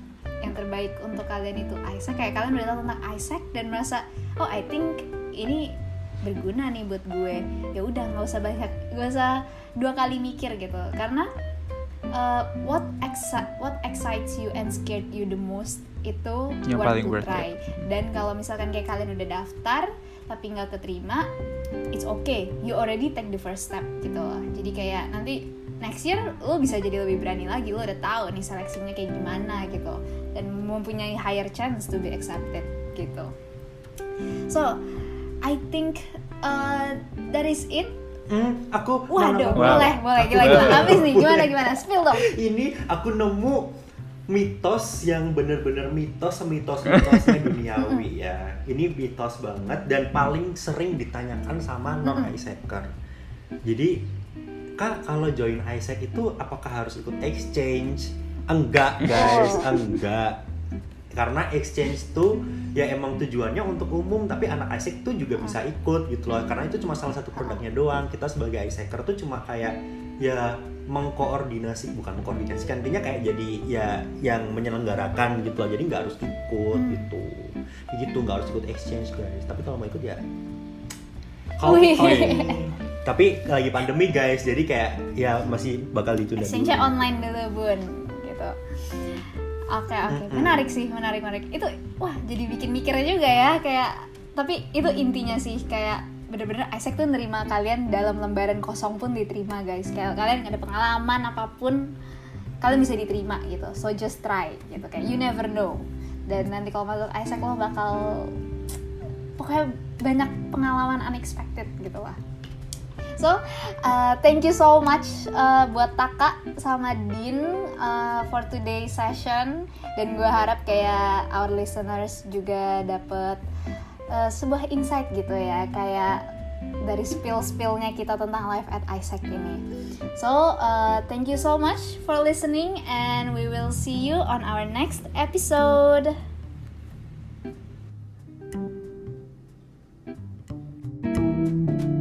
yang terbaik untuk kalian itu Isaac kayak kalian udah tahu tentang Isaac dan merasa oh I think ini berguna nih buat gue. Ya udah nggak usah banyak nggak usah dua kali mikir gitu. Karena uh, what exci what excites you and scared you the most? Itu Yang worth paling to worth try. Dan kalau misalkan kayak kalian udah daftar tapi nggak keterima it's okay. You already take the first step gitu loh. Jadi kayak nanti next year lo bisa jadi lebih berani lagi. Lo udah tahu nih seleksinya kayak gimana gitu. Dan mempunyai higher chance to be accepted gitu. So I think uh, that is it Hmm, aku Waduh, boleh, boleh, gila, gila. Habis nih, gimana, gimana? Spill dong. Ini aku nemu mitos yang bener-bener mitos semitos-mitosnya duniawi ya. Ini mitos banget dan paling sering ditanyakan sama non Isaacer. Jadi, kak kalau join Isaac itu apakah harus ikut exchange? Enggak guys, enggak. Karena exchange tuh ya emang tujuannya untuk umum tapi anak Isaac tuh juga bisa ikut gitu loh. Karena itu cuma salah satu produknya doang. Kita sebagai Isaacer tuh cuma kayak ya mengkoordinasi bukan mengkoordinasikan intinya kayak jadi ya yang menyelenggarakan gitu loh. Jadi nggak harus ikut gitu. Gitu nggak harus ikut exchange guys. Tapi kalau mau ikut ya. Kalau tapi lagi pandemi guys. Jadi kayak ya masih bakal ditunda exchange online dulu bun. Gitu oke oke. Mm-mm. menarik sih menarik menarik. Itu wah jadi bikin mikir juga ya kayak tapi itu intinya sih kayak bener-bener Isaac tuh nerima kalian dalam lembaran kosong pun diterima guys. Kayak kalian ada pengalaman apa pun kalian bisa diterima gitu. So just try gitu. Kayak you never know. Dan nanti kalau masuk Isaac lo bakal pokoknya banyak pengalaman unexpected gitu lah so uh, thank you so much uh, buat Taka sama Din uh, for today session dan gue harap kayak our listeners juga dapet uh, sebuah insight gitu ya kayak dari spill-spillnya kita tentang life at Isaac ini. So, uh, thank you so much for listening and we will see you on our next episode. thank you